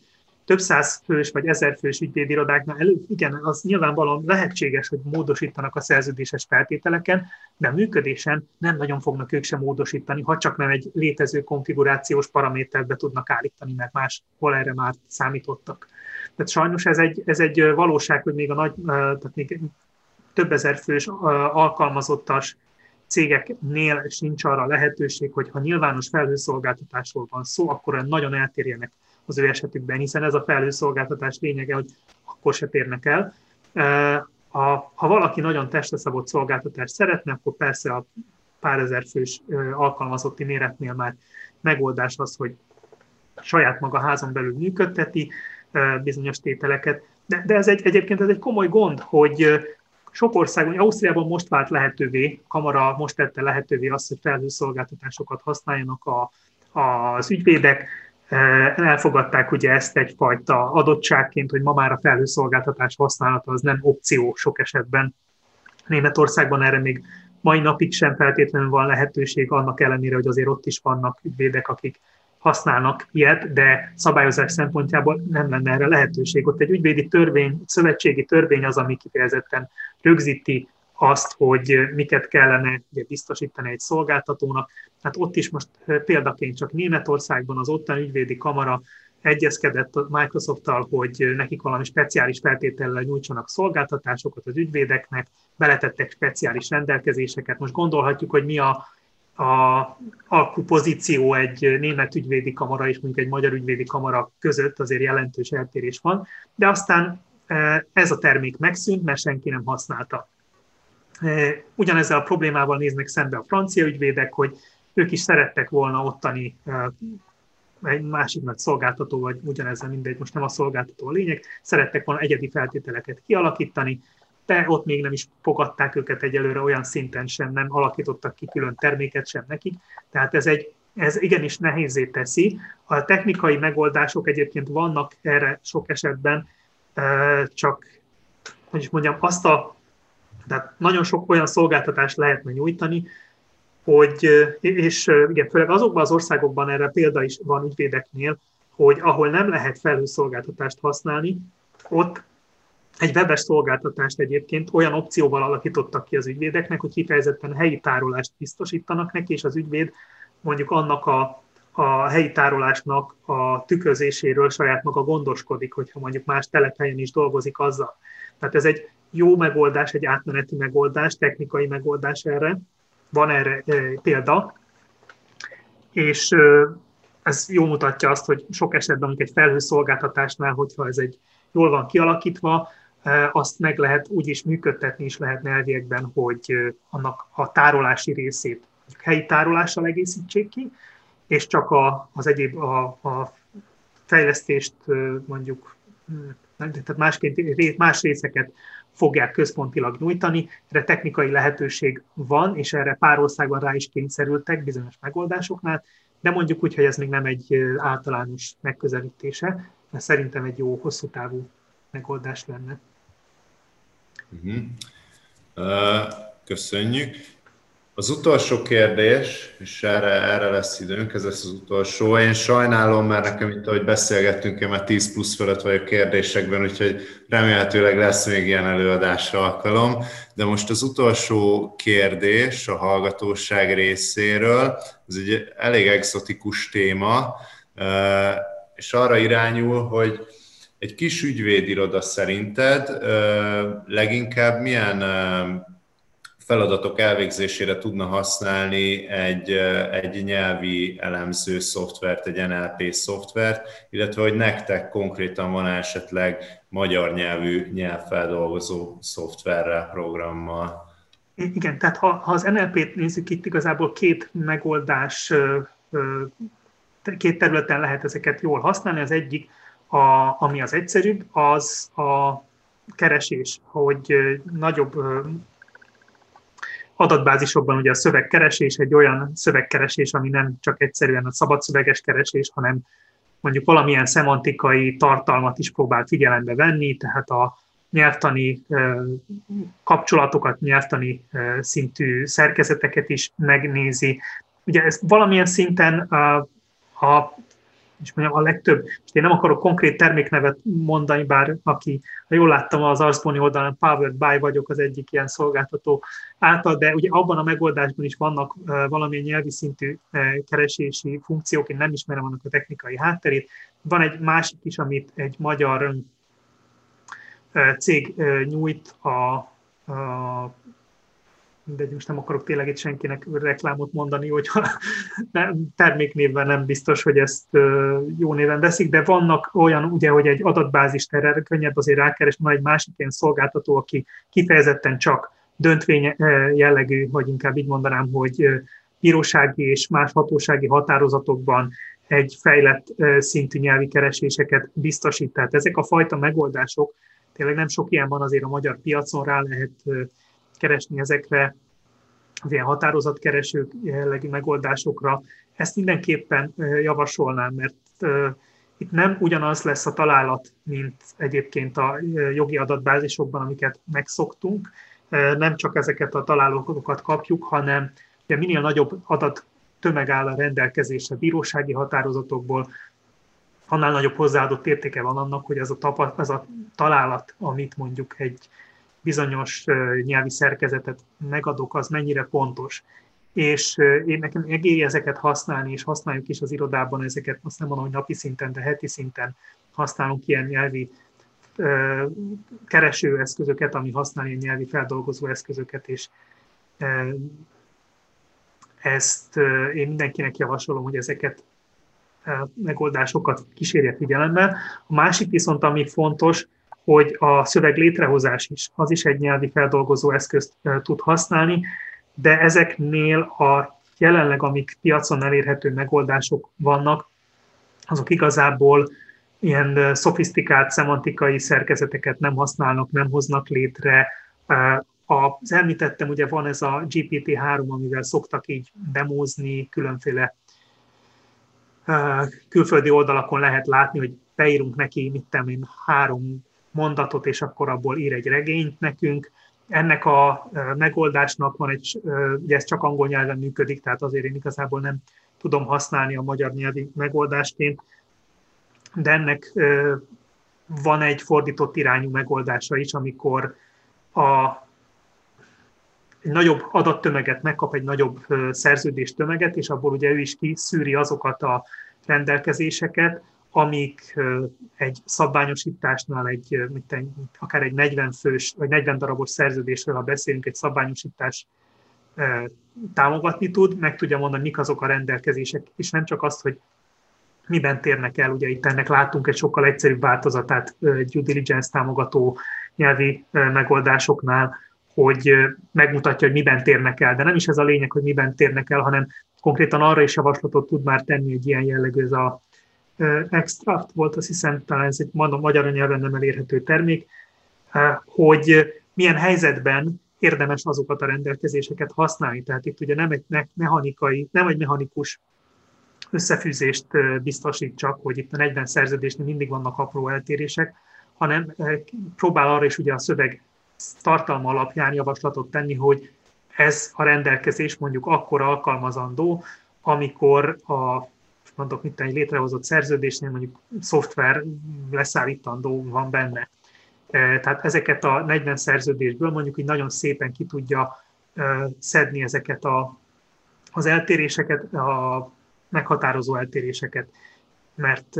több száz fős vagy ezer fős ügyvédirodáknál elő, igen, az nyilvánvalóan lehetséges, hogy módosítanak a szerződéses feltételeken, de a működésen nem nagyon fognak ők sem módosítani, ha csak nem egy létező konfigurációs paramétert be tudnak állítani, mert más hol erre már számítottak. Tehát sajnos ez egy, ez egy valóság, hogy még a nagy, tehát még több ezer fős alkalmazottas cégeknél sincs arra lehetőség, hogy ha nyilvános felhőszolgáltatásról van szó, akkor nagyon eltérjenek az ő esetükben, hiszen ez a felhőszolgáltatás lényege, hogy akkor se térnek el. Ha, ha valaki nagyon testre szabott szolgáltatást szeretne, akkor persze a pár ezer fős alkalmazotti méretnél már megoldás az, hogy saját maga házon belül működteti bizonyos tételeket. De, de ez egy, egyébként ez egy komoly gond, hogy sok országban, Ausztriában most vált lehetővé, kamara most tette lehetővé azt, hogy felhőszolgáltatásokat használjanak a, az ügyvédek, elfogadták ugye ezt egyfajta adottságként, hogy ma már a felhőszolgáltatás használata az nem opció sok esetben. Németországban erre még mai napig sem feltétlenül van lehetőség, annak ellenére, hogy azért ott is vannak ügyvédek, akik használnak ilyet, de szabályozás szempontjából nem lenne erre lehetőség. Ott egy ügyvédi törvény, szövetségi törvény az, ami kifejezetten rögzíti azt, hogy miket kellene ugye, biztosítani egy szolgáltatónak. Hát ott is most példaként csak Németországban az ottani ügyvédi kamara egyezkedett a Microsoft-tal, hogy nekik valami speciális feltétellel nyújtsanak szolgáltatásokat az ügyvédeknek, beletettek speciális rendelkezéseket. Most gondolhatjuk, hogy mi a, a alkupozíció egy német ügyvédi kamara és mondjuk egy magyar ügyvédi kamara között azért jelentős eltérés van, de aztán ez a termék megszűnt, mert senki nem használta. Ugyanezzel a problémával néznek szembe a francia ügyvédek, hogy ők is szerettek volna ottani egy másik nagy szolgáltató, vagy ugyanezzel mindegy, most nem a szolgáltató a lényeg, szerettek volna egyedi feltételeket kialakítani, de ott még nem is fogadták őket egyelőre olyan szinten sem, nem alakítottak ki külön terméket sem nekik. Tehát ez egy ez igenis nehézé teszi. A technikai megoldások egyébként vannak erre sok esetben, csak hogy is mondjam, azt a tehát nagyon sok olyan szolgáltatást lehetne nyújtani, hogy, és igen, főleg azokban az országokban erre példa is van ügyvédeknél, hogy ahol nem lehet felhőszolgáltatást használni, ott egy webes szolgáltatást egyébként olyan opcióval alakítottak ki az ügyvédeknek, hogy kifejezetten helyi tárolást biztosítanak neki, és az ügyvéd mondjuk annak a, a helyi tárolásnak a tükrözéséről saját maga gondoskodik, hogyha mondjuk más telephelyen is dolgozik azzal. Tehát ez egy jó megoldás, egy átmeneti megoldás, technikai megoldás erre, van erre eh, példa, és ez jó mutatja azt, hogy sok esetben egy felhőszolgáltatásnál, hogyha ez egy jól van kialakítva, eh, azt meg lehet úgy is működtetni is lehetne elviekben, hogy annak a tárolási részét helyi tárolással egészítsék ki, és csak a, az egyéb a, a fejlesztést mondjuk, tehát másként, más részeket fogják központilag nyújtani. Erre technikai lehetőség van, és erre pár országban rá is kényszerültek bizonyos megoldásoknál, de mondjuk úgy, hogy ez még nem egy általános megközelítése, mert szerintem egy jó, hosszú távú megoldás lenne. Uh-huh. Uh, köszönjük. Az utolsó kérdés, és erre, erre lesz időnk, ez lesz az utolsó. Én sajnálom, mert nekem itt, ahogy beszélgettünk, én már 10 plusz fölött vagyok kérdésekben, úgyhogy remélhetőleg lesz még ilyen előadásra alkalom. De most az utolsó kérdés a hallgatóság részéről, ez egy elég exotikus téma, és arra irányul, hogy egy kis ügyvédiroda szerinted leginkább milyen feladatok elvégzésére tudna használni egy, egy nyelvi elemző szoftvert, egy NLP szoftvert, illetve hogy nektek konkrétan van esetleg magyar nyelvű nyelvfeldolgozó szoftverrel, programmal. Igen, tehát ha, ha az NLP-t nézzük, itt igazából két megoldás, két területen lehet ezeket jól használni. Az egyik, a, ami az egyszerűbb, az a keresés, hogy nagyobb adatbázisokban ugye a szövegkeresés egy olyan szövegkeresés, ami nem csak egyszerűen a szabadszöveges keresés, hanem mondjuk valamilyen szemantikai tartalmat is próbál figyelembe venni, tehát a nyelvtani kapcsolatokat, nyelvtani szintű szerkezeteket is megnézi. Ugye ez valamilyen szinten a és mondjam, a legtöbb, és én nem akarok konkrét terméknevet mondani, bár aki, ha jól láttam az Arszboni oldalon, Powered by vagyok az egyik ilyen szolgáltató által, de ugye abban a megoldásban is vannak valamilyen nyelvi szintű keresési funkciók, én nem ismerem annak a technikai hátterét. Van egy másik is, amit egy magyar cég nyújt a, a de most nem akarok tényleg itt senkinek reklámot mondani, hogy terméknévben nem biztos, hogy ezt jó néven veszik, de vannak olyan, ugye, hogy egy adatbázis terre könnyebb azért rákeresni, van egy másik ilyen szolgáltató, aki kifejezetten csak döntvény jellegű, vagy inkább így mondanám, hogy bírósági és más hatósági határozatokban egy fejlett szintű nyelvi kereséseket biztosít. Tehát ezek a fajta megoldások, tényleg nem sok ilyen van azért a magyar piacon, rá lehet keresni ezekre az ilyen határozatkeresők jellegű megoldásokra. Ezt mindenképpen javasolnám, mert itt nem ugyanaz lesz a találat, mint egyébként a jogi adatbázisokban, amiket megszoktunk. Nem csak ezeket a találókat kapjuk, hanem ugye minél nagyobb adat tömeg áll a rendelkezésre bírósági határozatokból, annál nagyobb hozzáadott értéke van annak, hogy ez a, tapa, ez a találat, amit mondjuk egy bizonyos nyelvi szerkezetet megadok, az mennyire pontos. És én nekem egész ezeket használni, és használjuk is az irodában ezeket, azt nem mondom, hogy napi szinten, de heti szinten használunk ilyen nyelvi keresőeszközöket, ami használja ilyen nyelvi feldolgozó eszközöket, és ezt én mindenkinek javasolom, hogy ezeket megoldásokat kísérje figyelemmel. A másik viszont, ami fontos, hogy a szöveg létrehozás is, az is egy nyelvi feldolgozó eszközt tud használni, de ezeknél a jelenleg, amik piacon elérhető megoldások vannak, azok igazából ilyen szofisztikált szemantikai szerkezeteket nem használnak, nem hoznak létre. Az említettem, ugye van ez a GPT-3, amivel szoktak így demózni, különféle külföldi oldalakon lehet látni, hogy beírunk neki, mit én, három mondatot, és akkor abból ír egy regényt nekünk. Ennek a megoldásnak van egy, ugye ez csak angol nyelven működik, tehát azért én igazából nem tudom használni a magyar nyelvi megoldásként, de ennek van egy fordított irányú megoldása is, amikor a, egy nagyobb adattömeget megkap, egy nagyobb szerződés tömeget, és abból ugye ő is kiszűri azokat a rendelkezéseket, amik egy szabványosításnál egy, mint egy, akár egy 40 fős, vagy 40 darabos szerződésről, ha beszélünk, egy szabványosítás támogatni tud, meg tudja mondani, mik azok a rendelkezések, és nem csak azt, hogy miben térnek el, ugye itt ennek látunk egy sokkal egyszerűbb változatát due diligence támogató nyelvi megoldásoknál, hogy megmutatja, hogy miben térnek el. De nem is ez a lényeg, hogy miben térnek el, hanem konkrétan arra is javaslatot tud már tenni egy ilyen jellegű, ez a extract volt, azt hiszem, talán ez egy magyar nyelven nem elérhető termék, hogy milyen helyzetben érdemes azokat a rendelkezéseket használni. Tehát itt ugye nem egy mechanikai, nem egy mechanikus összefűzést biztosít csak, hogy itt a 40 szerződésnél mindig vannak apró eltérések, hanem próbál arra is ugye a szöveg tartalma alapján javaslatot tenni, hogy ez a rendelkezés mondjuk akkor alkalmazandó, amikor a mondok, mint egy létrehozott szerződésnél mondjuk szoftver leszállítandó van benne. Tehát ezeket a 40 szerződésből mondjuk így nagyon szépen ki tudja szedni ezeket a, az eltéréseket, a meghatározó eltéréseket. Mert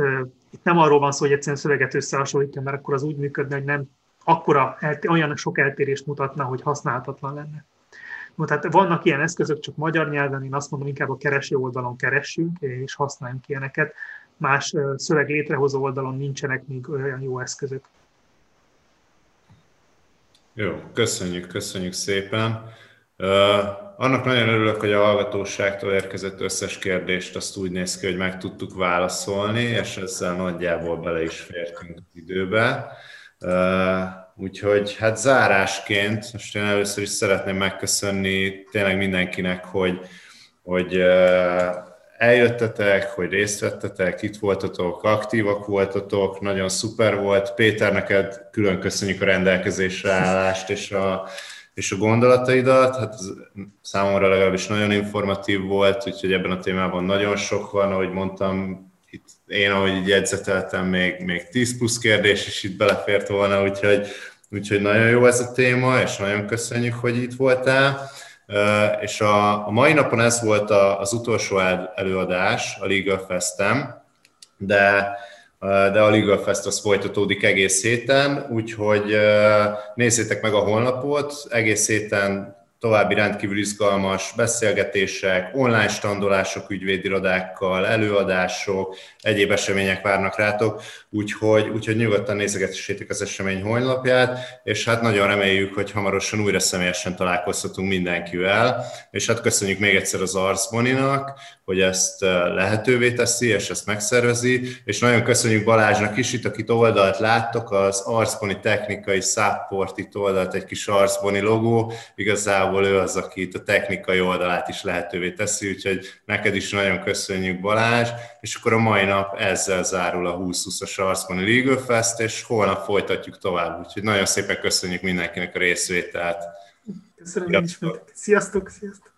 itt nem arról van szó, hogy egyszerűen szöveget összehasonlítja, mert akkor az úgy működne, hogy nem akkora, olyan sok eltérést mutatna, hogy használhatatlan lenne. No, tehát vannak ilyen eszközök, csak magyar nyelven, én azt mondom, inkább a kereső oldalon keressünk, és használjunk ilyeneket. Más szöveg létrehozó oldalon nincsenek még olyan jó eszközök. Jó, köszönjük, köszönjük szépen. Uh, annak nagyon örülök, hogy a hallgatóságtól érkezett összes kérdést azt úgy néz ki, hogy meg tudtuk válaszolni, és ezzel nagyjából bele is fértünk az időbe. Uh, úgyhogy hát zárásként, most én először is szeretném megköszönni tényleg mindenkinek, hogy, hogy eljöttetek, hogy részt vettetek, itt voltatok, aktívak voltatok, nagyon szuper volt. Péter, neked külön köszönjük a rendelkezésre állást és a, és a gondolataidat. Hát ez számomra legalábbis nagyon informatív volt, úgyhogy ebben a témában nagyon sok van, ahogy mondtam, itt én, ahogy jegyzeteltem, még, még 10 plusz kérdés is itt belefért volna, úgyhogy, úgyhogy nagyon jó ez a téma, és nagyon köszönjük, hogy itt voltál. És a, a mai napon ez volt a, az utolsó előadás a Legal Festem, de de a Legal Fest az folytatódik egész héten, úgyhogy nézzétek meg a honlapot, egész héten további rendkívül izgalmas beszélgetések, online standolások ügyvédirodákkal, előadások, egyéb események várnak rátok, úgyhogy, úgyhogy nyugodtan nézegessétek az esemény honlapját, és hát nagyon reméljük, hogy hamarosan újra személyesen találkozhatunk mindenkivel, és hát köszönjük még egyszer az Arcboninak, hogy ezt eh, lehetővé teszi, és ezt megszervezi, és nagyon köszönjük Balázsnak is, itt akit oldalt láttok, az Arcboni technikai support itt oldalt egy kis Arcboni logó, igazából ő az, aki itt a technikai oldalát is lehetővé teszi, úgyhogy neked is nagyon köszönjük Balázs, és akkor a mai nap ezzel zárul a 2020-as Arcboni Legal Fest, és holnap folytatjuk tovább, úgyhogy nagyon szépen köszönjük mindenkinek a részvételt. Köszönöm, Sziasztok! Sziasztok! sziasztok.